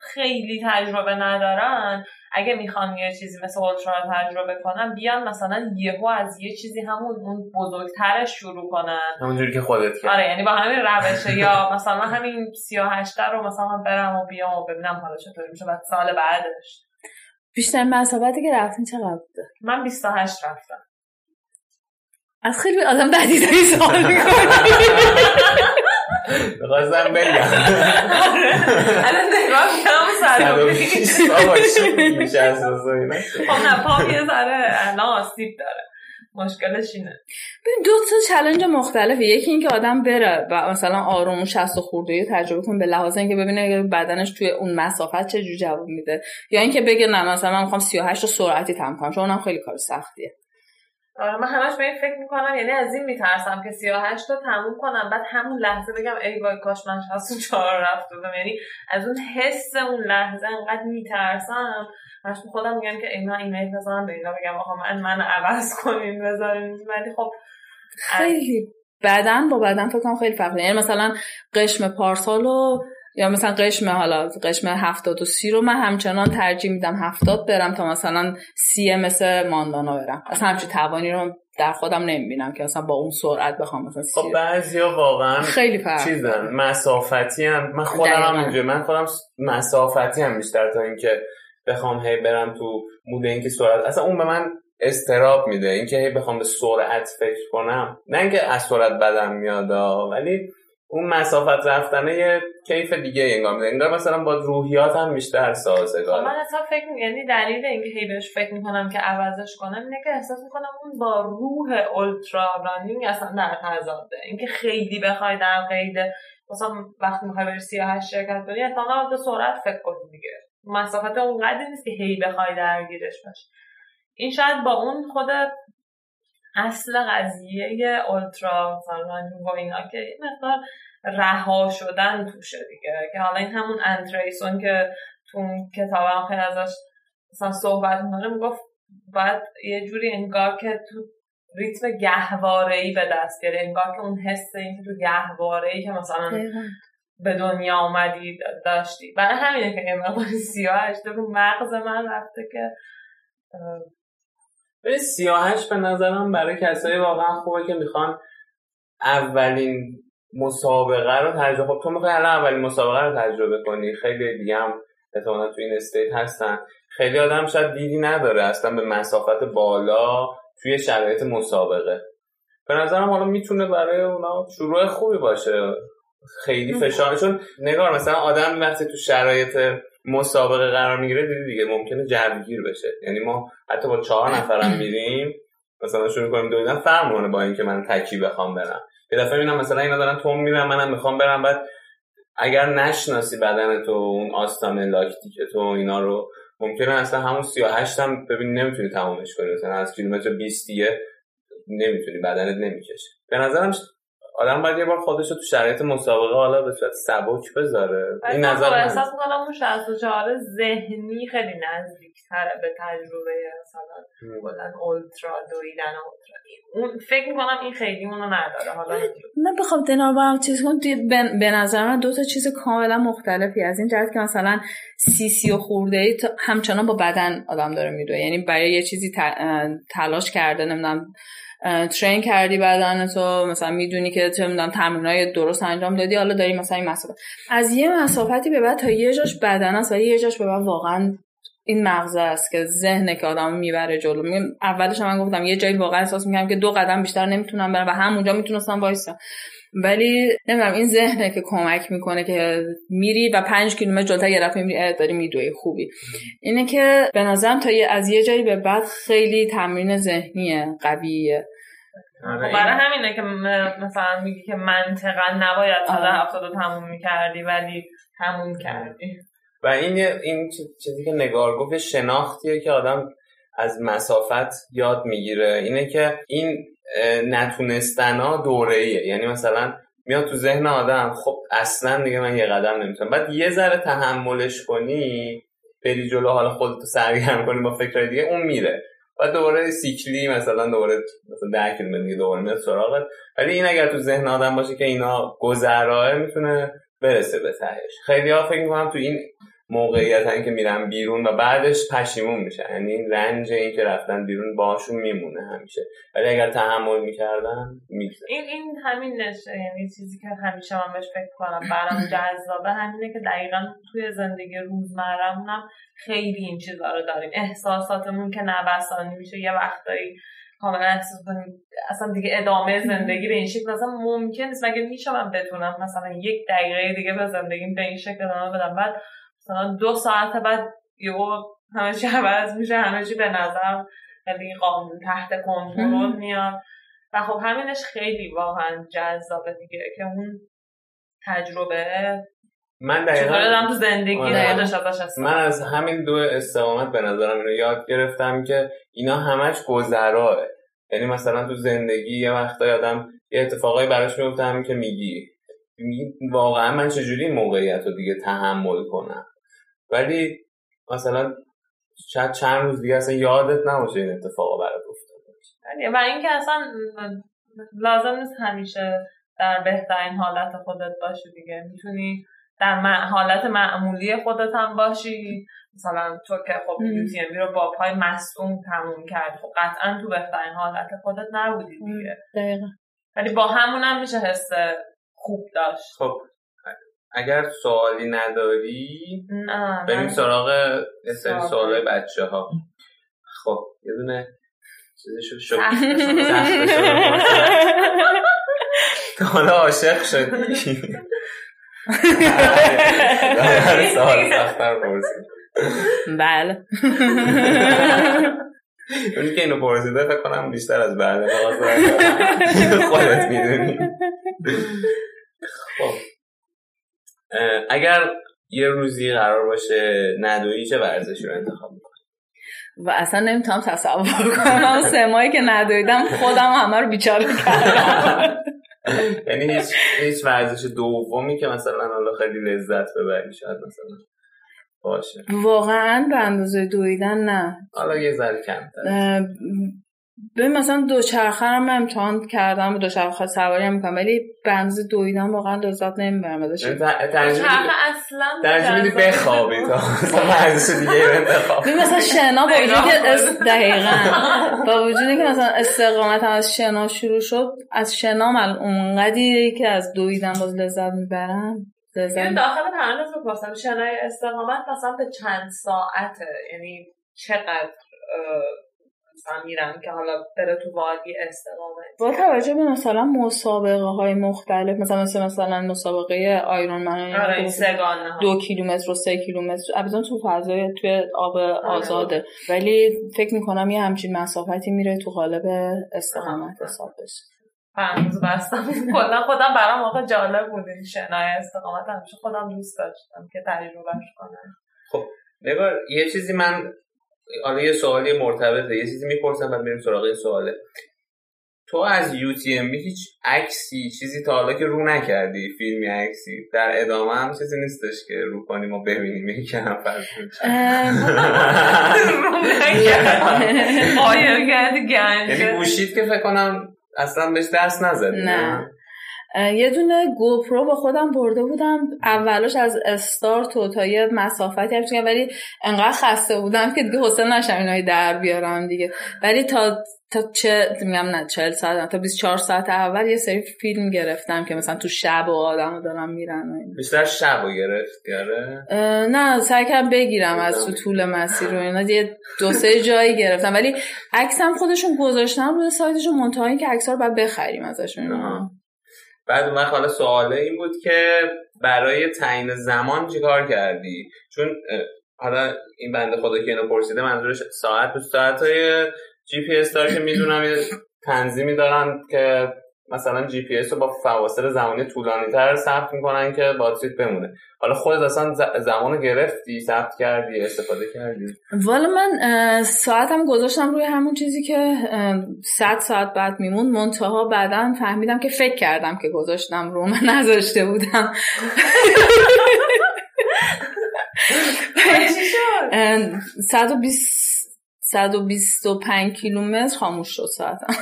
خیلی تجربه ندارن اگه می‌خوان یه چیزی مثل اولترا تجربه کنن بیان مثلا یهو از یه چیزی همون اون بزرگترش شروع کنن. همونجوری که خودت کرد آره یعنی با همین روشه یا مثلا همین 38 رو مثلا برم و بیام و ببینم حالا چطوری میشه بعد سال بعدش. بیشتر مسابقاتی که رفتین چقدر بوده؟ من 28 رفتم. از خیلی آدم دقیقی سوال می‌کنی. بخواستم بگم. الان نگاه کنم سر خب نه پام یه ذره الان آسیب داره. مشکلش اینه. دو تا چلنج مختلفه. یکی اینکه آدم بره و مثلا آروم 60 خورده تجربه کنه به لحاظ اینکه ببینه بدنش توی اون مسافت چه جواب میده. یا اینکه بگه نه مثلا من می‌خوام 38 تا سرعتی تمام کنم چون اونم خیلی کار سختیه. آره من همش به این فکر می‌کنم یعنی از این میترسم که 38 تا تموم کنم. بعد همون لحظه بگم ای وای کاش من 64 رفت بودم یعنی از اون حس اون لحظه انقدر میترسم. همش خودم میگم که اینا ایمیل بزنم به اینا بگم آقا من من عوض کنیم بذارین ولی خب خیلی بدن با بدن فکر کنم خیلی فرق یعنی مثلا قشم پارسالو یا مثلا قشم حالا قشم هفتاد و سی رو من همچنان ترجیح میدم هفتاد برم تا مثلا سی مثل ماندانا برم. اصلا همچین توانی رو در خودم نمی‌بینم که مثلا با اون سرعت بخوام مثلا خب بعضیا واقعا خیلی فرق چیزن مسافتی هم من خودم هم من خودم مسافتی هم بیشتر تا اینکه بخوام هی برم تو مود اینکه سرعت اصلا اون به من استراب میده اینکه هی بخوام به سرعت فکر کنم. نه اینکه از سرعت بدم میاد ولی اون مسافت رفتنه یه کیف دیگه انگار میده. انگار مثلا با روحیات هم بیشتر سازگار. خب من اصلا فکر یعنی دلیل اینکه هی بهش فکر می‌کنم که عوضش کنم اینه که احساس می‌کنم اون با روح اولترا رانینگ اصلا در تضاده. اینکه خیلی بخوای در قید مثلا وقتی می‌خوای بری 38 شرکت کنی احتمالاً به سرعت فکر کنی دیگه. مسافت اونقدر نیست که هی بخوای درگیرش باشی. این شاید با اون خود اصل قضیه اولترا مثلا اینا که یه مقدار رها شدن توشه دیگه. که حالا این همون انتریسون که تو کتاب هم خیلی ازش مثلا صحبت می‌کنه می‌گفت باید یه جوری انگار که تو ریتم گهواره ای به دست بیاره انگار که اون حس این که تو گهواره ای که مثلا به دنیا آمدی داشتی. برای همینه که این مقدار سیاهش رو مغز من رفته که به سیاهش به نظرم برای کسایی واقعا خوبه که می‌خوان اولین مسابقه رو تجربه خب تو می‌خوای الان اولین مسابقه رو تجربه کنی. خیلی دیگه هم احتمالا تو این استیت هستن. خیلی آدم شاید دیدی نداره اصلا به مسافت بالا توی شرایط مسابقه. به نظرم حالا می‌تونه برای اونا شروع خوبی باشه. خیلی فشار. چون نگار مثلا آدم وقتی تو شرایط مسابقه قرار می‌گیره دیدی دیگه ممکنه جوگیر بشه. یعنی ما حتی با چهار نفرم میریم مثلا شروع کنیم دویدن فرق با اینکه من تکی بخوام برم. یه دفعه می‌بینم مثلا اینا دارن تو میرم منم می‌خوام برم. بعد اگر نشناسی بدن تو اون آستانه لاکتیک تو اینا رو ممکنه اصلا همون 38 هم ببین نمی‌تونی تمومش کنی. مثلا از کیلومتر 20 دیگه نمی‌تونی بدنت نمی‌کشه. به نزدم آدم باید یه بار خودش رو تو شرایط مسابقه حالا به صورت سبک بذاره. این نظر احساس می‌کنم اون 64 ذهنی خیلی نزدیکتره به تجربه مثلا بودن اولترا دویدن اولترا. اون فکر می‌کنم این خیلی اونو نداره. حالا من بخوام دنار با چیز کنم. به نظر من دو تا چیز کاملا مختلفی از این جهت که مثلا سی سی و خورده ای همچنان با بدن آدم داره میدوه. یعنی برای یه چیزی تلاش کرده نمی‌دونم ترین کردی بدن تو مثلا می‌دونی که چه می‌دونم تمرینای درست انجام دادی حالا داری مثلا این مسافت از یه مسافتی به بعد تا یه جاش بدن است و یه جاش به بعد واقعا این مغزه است که ذهنه که آدم می‌بره جلو. میگم اولش من گفتم یه جایی واقعا احساس می‌کنم که دو قدم بیشتر نمی‌تونم برم و همونجا می‌تونستم وایسم. ولی نمی‌دونم این ذهنه که کمک می‌کنه که میری و پنج کیلومتر جلوتر یه دفعه میری داری میدوی خوبی. اینه که به نظرم تا از یه جایی به بعد خیلی تمرین ذهنیه قویه. آره، خب برای همینه که مثلا میگی که منطقا نباید سال آره. هفتاد رو تموم می‌کردی ولی تموم کردی. و این این چیزی که نگار گفت شناختیه که آدم از مسافت یاد می‌گیره. اینه که این نتونستن ها دوره ایه یعنی مثلا میاد تو ذهن آدم خب اصلا دیگه من یه قدم نمی‌تونم. بعد یه ذره تحملش کنی بری جلو حالا خودتو سرگرم کنی با فکرهای دیگه اون میره. و دوباره سیکلی مثلا دوباره مثلا 10 کیلومتر دیگه دوباره میاد سراغت. ولی این اگر تو ذهن آدم باشه که اینا گذراه می‌تونه برسه به تهش. خیلی ها فکر می‌کنم تو این موقعیت که میرن بیرون و بعدش پشیمون میشن. یعنی رنج این که رفتن بیرون باشون میمونه همیشه. ولی اگر تحمل می‌کردن میگذره این این همین نشه یعنی چیزی که همیشه من بهش فکر کنم برام جذابه همینه که دقیقا توی زندگی روزمرمونم خیلی این چیزا رو داریم. احساساتمون که نوسانی میشه. یه وقتایی کاملا احساس کنیم اصلا دیگه ادامه زندگی به این شکل اصلا ممکن نیست. مگه میشه من بتونم مثلا یک دقیقه دیگه به زندگیم به این شکل ادامه بدم؟ بعد مثلا دو ساعت بعد یهو همه چی عوض میشه همه چی به نظر خیلی قانون تحت کنترل میاد. و خب همینش خیلی واقعا جذابه دیگه که اون تجربه من دقیقا تو زندگی آره. من از همین دو استقامت به نظرم اینو یاد گرفتم که اینا همش گذراه یعنی مثلا تو زندگی یه وقتا یادم یه اتفاقایی براش میفته همین که میگی. واقعا من چجوری موقعیت رو دیگه تحمل کنم؟ ولی مثلا شاید چند روز دیگه اصلا یادت نباشه این اتفاقا برات افتاده. و اینکه اصلا لازم نیست همیشه در بهترین حالت خودت باشی دیگه. می‌تونی در حالت معمولی خودت هم باشی. مثلا تو که خب یوتیمی رو با پای مصوم تموم کردی خب قطعا تو بهترین حالت خودت نبودی دیگه. دقیقا. ولی با همون هم میشه حس خوب داشت. خب. اگر سوالی نداری بریم سراغ سری سوال بچه ها خب یه دونه چیزشو شد. تا حالا عاشق شدی. سوال سختر پرسید. بله. اونی که اینو پرسیده فکر کنم بیشتر از بله خودت می‌دونی. خب. اگر یه روزی قرار باشه ندویی چه ورزشی رو انتخاب می‌کنی؟ و اصلا نمی‌تونم تصور کنم. سه ماهی که ندویدم خودم همه رو بیچاره کردم. یعنی هیچ هیچ ورزش دومی که مثلا حالا خیلی لذت ببری شاید مثلا باشه. واقعا به اندازه دویدن نه. حالا یه ذره کم به مثلا دوچرخه هم امتحان کردم و دوچرخه سواری هم می‌کنم ولی بنز دویدن واقعا لذت نمی‌برم ازش. یعنی چرخه اصلا در میدی بخوابی تا مثلا دیگه بخواب مثلا شنا با وجودی دقیقا. با وجودی که مثلا استقامت از شنا شروع شد از شنا من اونقدی که از دویدن باز لذت می‌برم. یعنی داخل پرانتز بپرسم شنای استقامت مثلا به چند ساعته یعنی چقدر مثلا میرن که حالا بره تو وادی استقامت با توجه به مثلا مسابقه های مختلف مثلا مثلا مثلا مسابقه آیرون من آره دو کیلومتر و سه کیلومتر. البته تو فضای توی آب آزاده. ولی فکر می‌کنم یه همچین مسافتی میره تو قالب استقامت حساب بشه. هنوز بستم. کلا خودم برام واقعا جالب بود این شنای استقامت. همیشه خودم دوست داشتم که تجربهش کنم. خب نگار یه چیزی من حالا یه سوالی مرتبطه یه چیزی می‌پرسم و میریم سراغ این سواله. تو از یو تی ام هیچ عکسی چیزی تا حالا که رو نکردی فیلمی عکسی؟ در ادامه هم چیزی نیستش که رو کنیم و ببینیم یکی هم فرض یعنی گوشید که فکر کنم اصلا بهش دست نزدی نه. یه دونه گوپرو با خودم برده بودم. اولش از استارت و تا یه مسافتی هم ولی انقدر خسته بودم که دیگه حسن نشم اینایی در بیارم دیگه. ولی تا تا چه میگم نه 40 ساعت تا 24 ساعت اول یه سری فیلم گرفتم که مثلا تو شب و آدم دارم میرن بیشتر شب رو گرفت؟ نه سعی کردم بگیرم از تو طول مسیر رو اینا. یه دو سه جایی گرفتم. ولی عکس هم خودشون گذاشتم روی سایتشون منتها که عکس رو باید بخریم ازشون. بعد من حالا سواله این بود که برای تعیین زمان چیکار کردی؟ چون حالا این بنده خدا که اینو پرسیده منظورش ساعت به ساعت های جی پی اس که می‌دونم تنظیمی دارن که مثلا جی پی اس رو با فواصل زمانی طولانی تر ثبت می‌کنن که باتریت بمونه. حالا خودت اصلا زمان گرفتی ثبت کردی استفاده کردی؟ والا من ساعتم گذاشتم روی همون چیزی که 100 ساعت بعد میمونه منتها بعدا فهمیدم که فکر کردم که گذاشتم رو من نذاشته بودم. 120 125 کیلومتر خاموش شد ساعتم.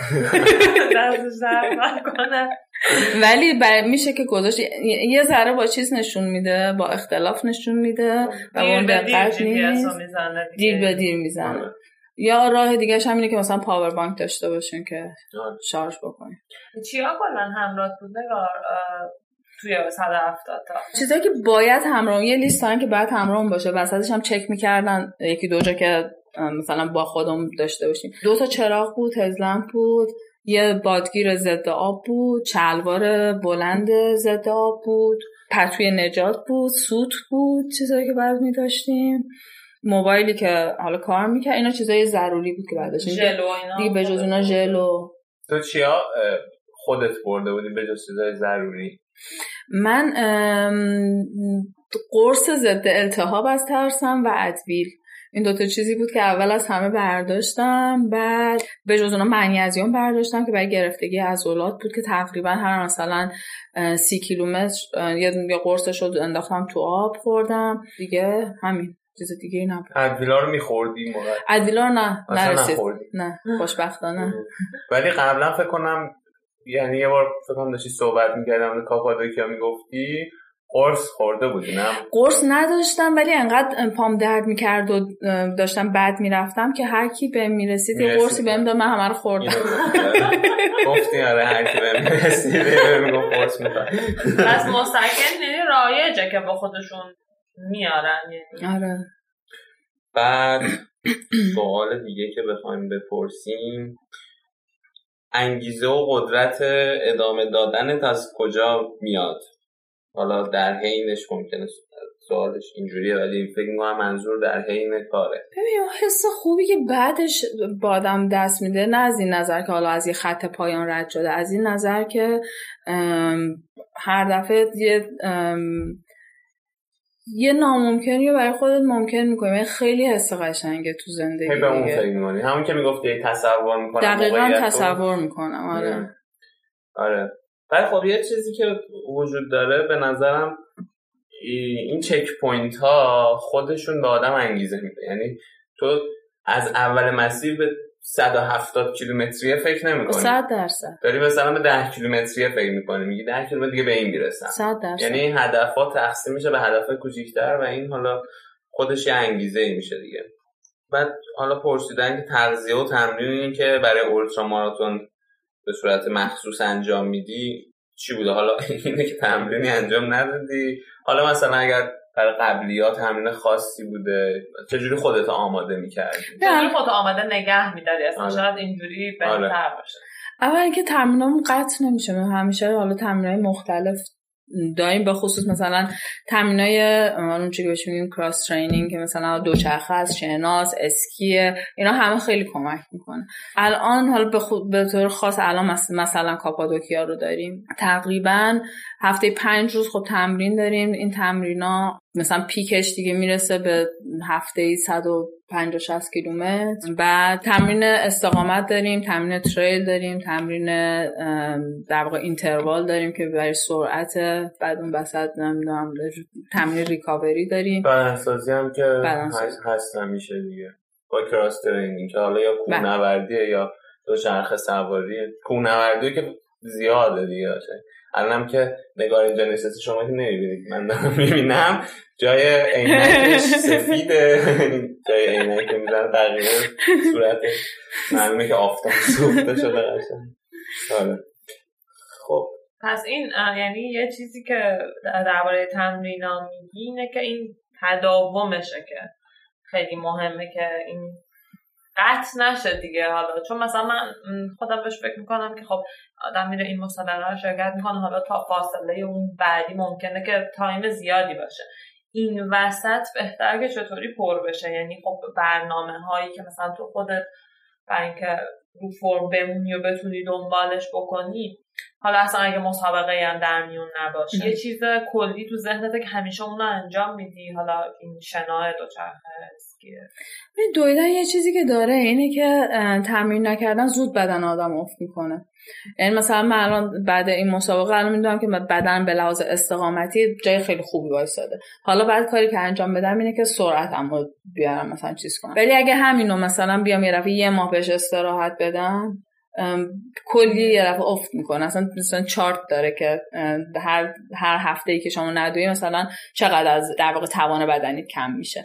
ولی میشه که گذاشت. یه ذره با چیز نشون میده با اختلاف نشون میده و اون دقت نیست. دیر به دیر می‌زنه. آره. یا راه دیگه هم اینه که مثلا پاور بانک داشته باشین که آره. شارژ بکنین. چیا کلا همراه بود؟ توی 170 تا. چیزایی که باید همراه یه لیست که باید همراه باشه. وسطش هم چک می‌کردن. یکی دو جا که مثلا با خودم داشته باشیم. دو تا چراغ بود هزلمپ بود یه بادگیر ضد آب بود چلوار بلند ضد آب بود پتوی نجات بود سوت بود چیزایی که بعد می داشتیم موبایلی که حالا کار می‌کرد اینا چیزای ضروری بود که بعد داشتیم. دیگه به جز اینا ژل تو چیا؟ خودت برده بودی به جز چیزای ضروری؟ من قرص ضد التهاب از ترسم و ادویل. این دوتا چیزی بود که اول از همه برداشتم بعد به جز اونا منیزیم برداشتم که برای گرفتگی عضلات بود که تقریبا هر مثلا سی کیلومتر یه قرصش رو انداختم تو آب خوردم. دیگه همین. چیز دیگه ای نبود. ادویلا رو میخوردی ادویلا نه نرسید نه خوشبختانه. ولی قبلا فکر کنم یعنی یه بار فکر کنم داشتی صحبت می‌کردم کاپادوکیا می‌گفتی قرص خورده بودی نه؟ قرص نداشتم ولی انقدر پام درد می‌کرد و داشتم بد می‌رفتم که هر کی بهم می‌رسید یه قرصی بهم داد من همه رو خوردم. گفتی آره. هر کی بهم می‌رسید قرص می‌خواد. از مسکن یعنی رایجه که با خودشون میارن یعنی. آره. بعد سوال دیگه که بخوایم بپرسیم. انگیزه و قدرت ادامه دادنت از کجا میاد؟ حالا در حینش ممکنه سوالش اینجوریه ولی فکر می‌کنم منظور در حین کاره. ببین حس خوبی که بعدش با آدم دست میده نه از این نظر که حالا از یه خط پایان رد شده از این نظر که هر دفعه یه یه ناممکنی رو برای خودت ممکن می‌کنی. یعنی خیلی حس قشنگه تو زندگی به اون فکر همون که می‌گفتی تصور می‌کنم دقیقا تصور می‌کنم آره. آره. ولی خب یه چیزی که وجود داره به نظرم این checkpoint ها خودشون به آدم انگیزه میده. یعنی تو از اول مسیر به 170 کیلومتری فکر نمی‌کنی؟ 100 درصد. داری مثلا به 10 کیلومتری فکر می‌کنی میگی 10 کیلومتر دیگه به این می‌رسم. 100 درصد. یعنی این هدفها تقسیم میشه به هدفهای کوچیک‌تر و این حالا خودش یه انگیزه ای میشه دیگه. بعد حالا پرسیدن که تغذیه و تمرین این که برای اولترا ماراتون به صورت مخصوص انجام میدی چی بوده؟ حالا اینه که تمرینی انجام ندادی. حالا مثلا اگر برای قبلیات تمرین خاصی بوده چجوری خودت آماده می‌کردی؟ چجوری خودت آماده نگه میداری. اصلا شاید اینجوری بهتر باشه. اول اینکه تمرینام قطع نمیشه. همیشه حالا تمرینای مختلف داریم به خصوص مثلا تمرینای اون چی بهش میگیم کراس ترینینگ که مثلا دوچرخه از شناس اسکی اینا همه خیلی کمک می‌کنه. الان حالا به, به طور خاص الان مثلا کاپادوکیا رو داریم. تقریبا هفته پنج روز خب تمرین داریم. این تمرینا مثلا پیکش دیگه می‌رسه به هفته 150 60 کیلومتر. بعد تمرین استقامت داریم تمرین تریل داریم تمرین در واقع اینتروال داریم که برای سرعت بعد اون وسط نمی‌دونم تمرین ریکاوری داریم. بدنسازی هم که هست میشه دیگه. با کراس ترینینگ که حالا یا بله. کوهنوردیه یا دو چرخ سواری. کوهنوردی که زیاده دیگه. الانم که نگار نشسته شما که نمی‌بینید من دارم می‌بینم جای عینکش سفیده. جای عینک که میزن تغییر صورت. معلومه که آفتاب سوخته شده قشنگ. آره. خب. پس این یعنی یه چیزی که درباره تمرینا میگی اینه که این تداومشه که خیلی مهمه که این قطع نشه دیگه حالا. چون مثلا من خودم بهش فکر می‌کنم که خب آدم میره این مسابقه رو شرکت می‌کنه حالا تا فاصله اون بعدی ممکنه که تایم زیادی باشه. این وسط بهتر که چطوری پر بشه؟ یعنی خب برنامه هایی که مثلا تو خودت برای اینکه رو فرم بمونی و بتونی دنبالش بکنی حالا اصلا اگه مسابقه هم در میون نباشه. یه چیز کلی تو ذهنته که همیشه اون رو انجام میدی. حالا این شناه دوچرخه دویدن یه چیزی که داره اینه که تمرین نکردن زود بدن آدم افت می‌کنه. یعنی مثلا من الان بعد این مسابقه الان می‌دونم که بدن به لحاظ استقامتی جای خیلی خوبی وایساده. حالا بعد کاری که انجام بدم اینه که سرعتم رو بیارم مثلا چیز کنم. ولی اگه همینو مثلا بیام یه رفعه یه ماه بهش استراحت بدم کلی یه دفعه افت می‌کنه. اصلا مثلا چارت داره که هر هر هفته ای که شما ندوی مثلا چقدر از در واقع توان بدنی کم میشه.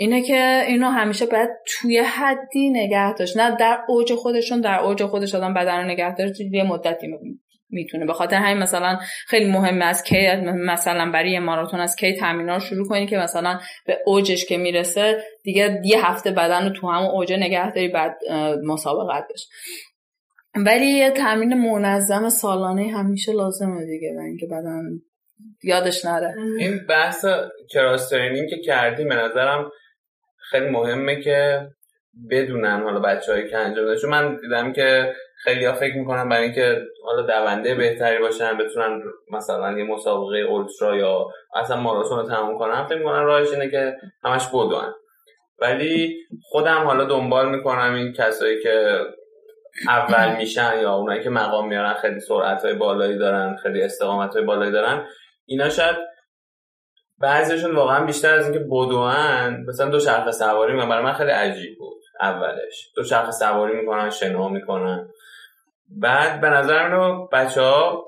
اینه که اینو همیشه باید توی حدی نگه داشت. نه در اوج خودشون در اوج خودش آدم بدن رو نگه داشت یه مدتی می‌تونه. به خاطر همین مثلا خیلی مهمه از کی مثلا برای یه ماراتون از کی تمرین رو شروع کنی که مثلا به اوجش که می‌رسه دیگه یه هفته بدن رو تو همون اوجه نگه داری بعد مسابقت بشه. ولی یه تمرین منظم سالانه همیشه لازمه دیگه و اینکه بدن یادش نره. این بحث کراس که کردیم به نظرم خیلی مهمه که بدونن حالا بچه‌هایی که انجام چون من دیدم که خیلی ها فکر می‌کنن برای اینکه حالا دونده بهتری باشن بتونن مثلا یه مسابقه اولترا یا اصلا ماراتون رو تموم کنن فکر می‌کنن راهش اینه که همش بدون ولی خودم حالا دنبال می‌کنم این کسایی که اول میشن یا اونایی که مقام میارن خیلی سرعت های بالایی دارن خیلی استقامت های بالایی دارن. اینا شاید بعضیشون واقعا بیشتر از اینکه بدوان مثلا دو شرخ سواری می‌کنن. برای من خیلی عجیب بود. اولش. دو شرخ سواری می‌کنن شنا می‌کنن. بعد به نظر من بچه ها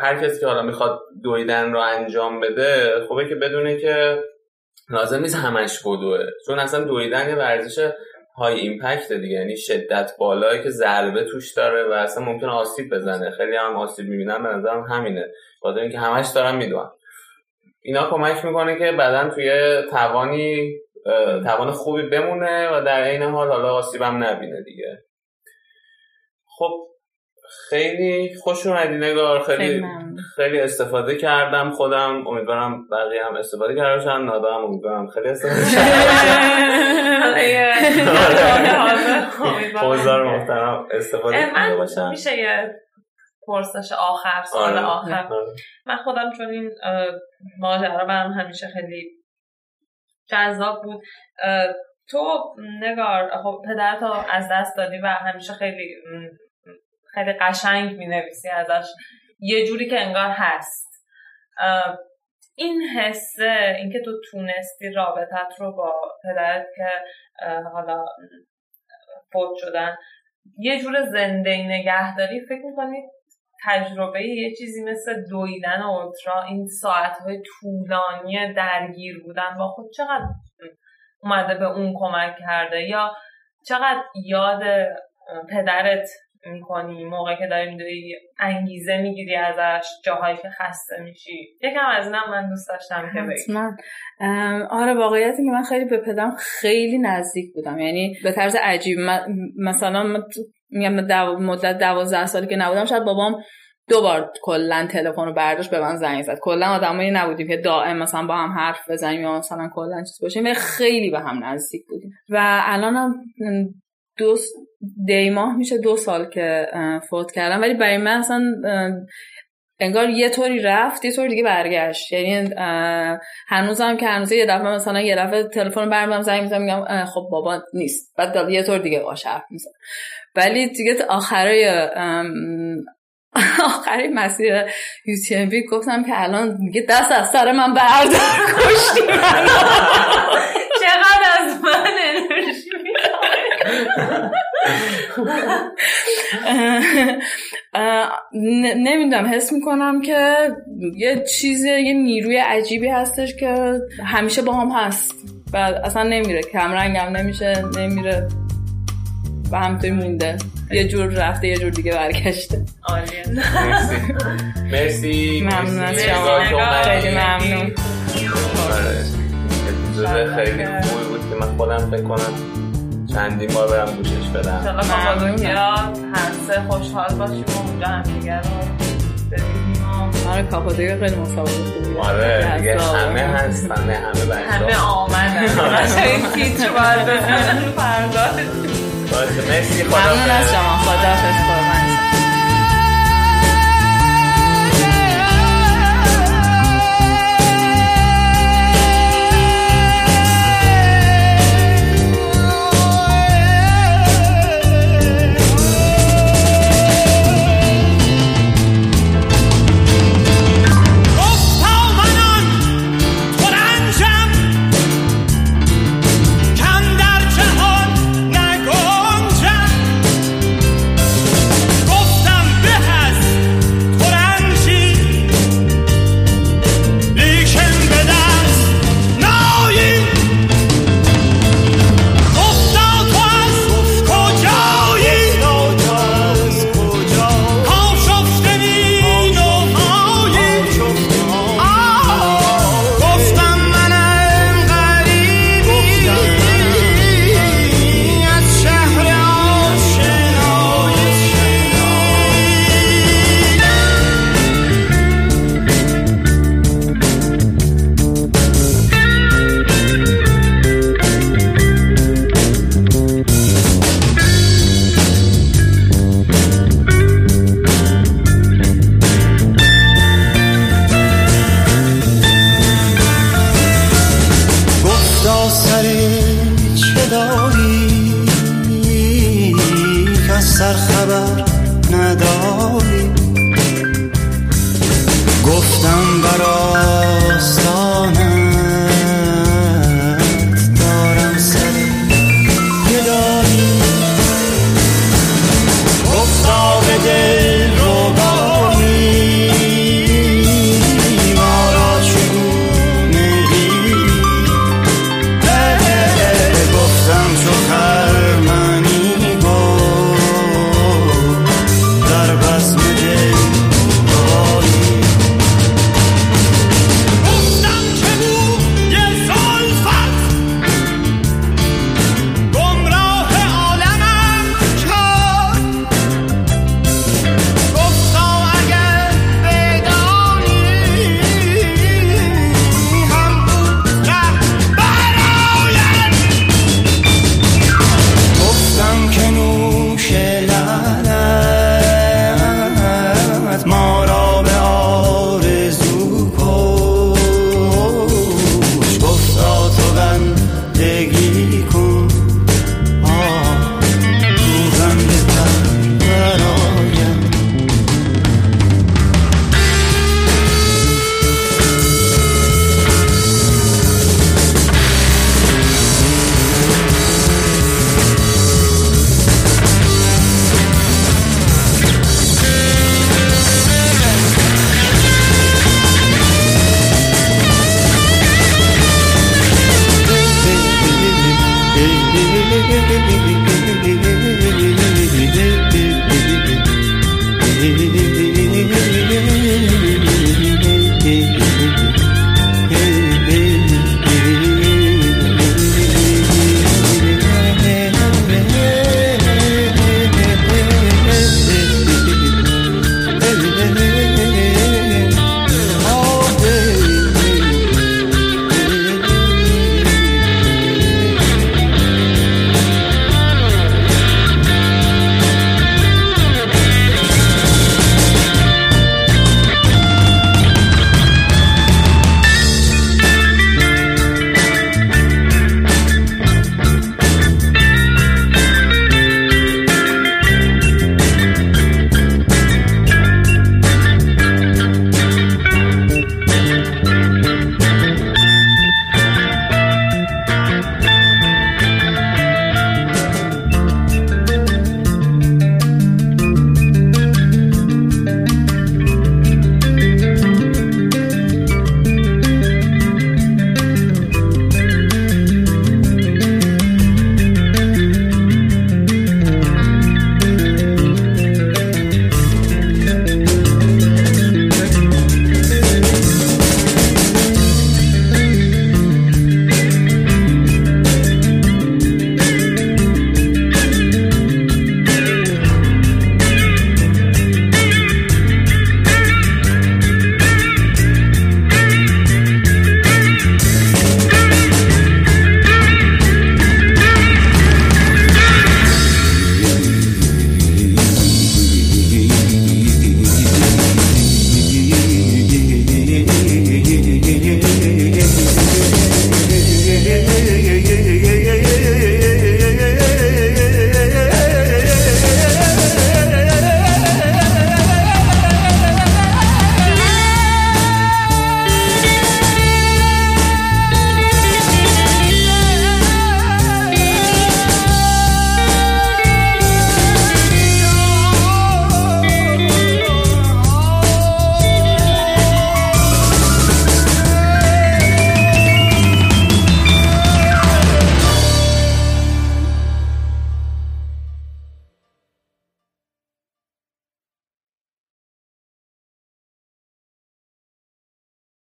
هر کسی که حالا می‌خواد دویدن رو انجام بده خوبه که بدونه که لازم نیست همش بدوه چون اصلا دویدن یه ورزش های ایمپکت دیگه. یعنی شدت بالایی که ضربه توش داره و اصلا ممکنه آسیب بزنه. خیلی هم آسیب می‌بینن به نظرم همینه. خاطر اینکه همش دارن می‌دونن اینا کمک می‌کنه که بدن توی توانی توان خوبی بمونه و در این حال حالا آسیبم نبینه دیگه. خب خیلی خوش اومدی نگار. خیلی خیلی استفاده کردم خودم. امیدوارم بقیه هم استفاده کرده باشن. نادا هم امیدوارم خیلی استفاده کردم محترم استفاده کرده باشن. میشه یه پرسش آخر سال آره. آخر. آره. من خودم چون این ماجرا برام همیشه خیلی جذاب بود. تو نگار خب پدرتو از دست دادی و همیشه خیلی خیلی قشنگ می نویسی ازش. یه جوری که انگار هست. این حسه اینکه تو تونستی رابطت رو با پدرت که حالا فوت شدن یه جور زنده نگهداری فکر می‌کنید تجربه یه چیزی مثل دویدن اولترا این ساعتهای طولانی درگیر بودن با خود چقدر اومده به اون کمک کرده؟ یا چقدر یاد پدرت می‌کنی؟ موقع که داری میدوی انگیزه می‌گیری ازش جاهایی که خسته میشی؟ یکم از اینم من دوست داشتم که بگی. آره واقعیت که من خیلی به پدرم خیلی نزدیک بودم. یعنی به طرز عجیب مثلا میگم مدت دوازده سالی که نبودم شاید بابام دو بار کلا تلفن رو برداشت به من زنگ زد. کلا آدمایی نبودیم که دائم مثلا با هم حرف بزنیم یا مثلا کلا چیز باشیم. خیلی به هم نزدیک بودیم. و الانم دو دی ماه میشه دو سال که فوت کردم. ولی برای من اصلا انگار یه طوری رفت یه طور دیگه برگشت. یعنی هنوزم که هنوز یه دفعه مثلا یه دفعه تلفن برمیدارم زنگ می‌زنم میگم خب بابا نیست. بعد یه طور دیگه باشه حرف ولی دیگه آخرای آخری مسیر یوتیوبی گفتم که الان دیگه دست از سر من بردار کشتی چقدر از من انرژی نمی‌دونم حس می‌کنم که یه چیز یه نیروی عجیبی هستش که همیشه با هم هست. و اصلا نمیره کمرنگم نمیشه نمیره. و همطوری مونده. یه جور رفته یه جور دیگه برگشته. عالیه. مرسی. ممنون از شما. خیلی ممنون. آره. خیلی خوبی بود که من خودم فکر کنم چندین بار برم گوشش بدم. ممنون هر سه خوشحال باشیم و اونجا هم دیگر رو ببینیم آره کاپادویا خیلی مسابقه خوبیه. آره دیگه همه هستن همه بچه همه آمدن. این تیتر باید بزنن فردا باشه مرسی خدا ممنون از شما. خدا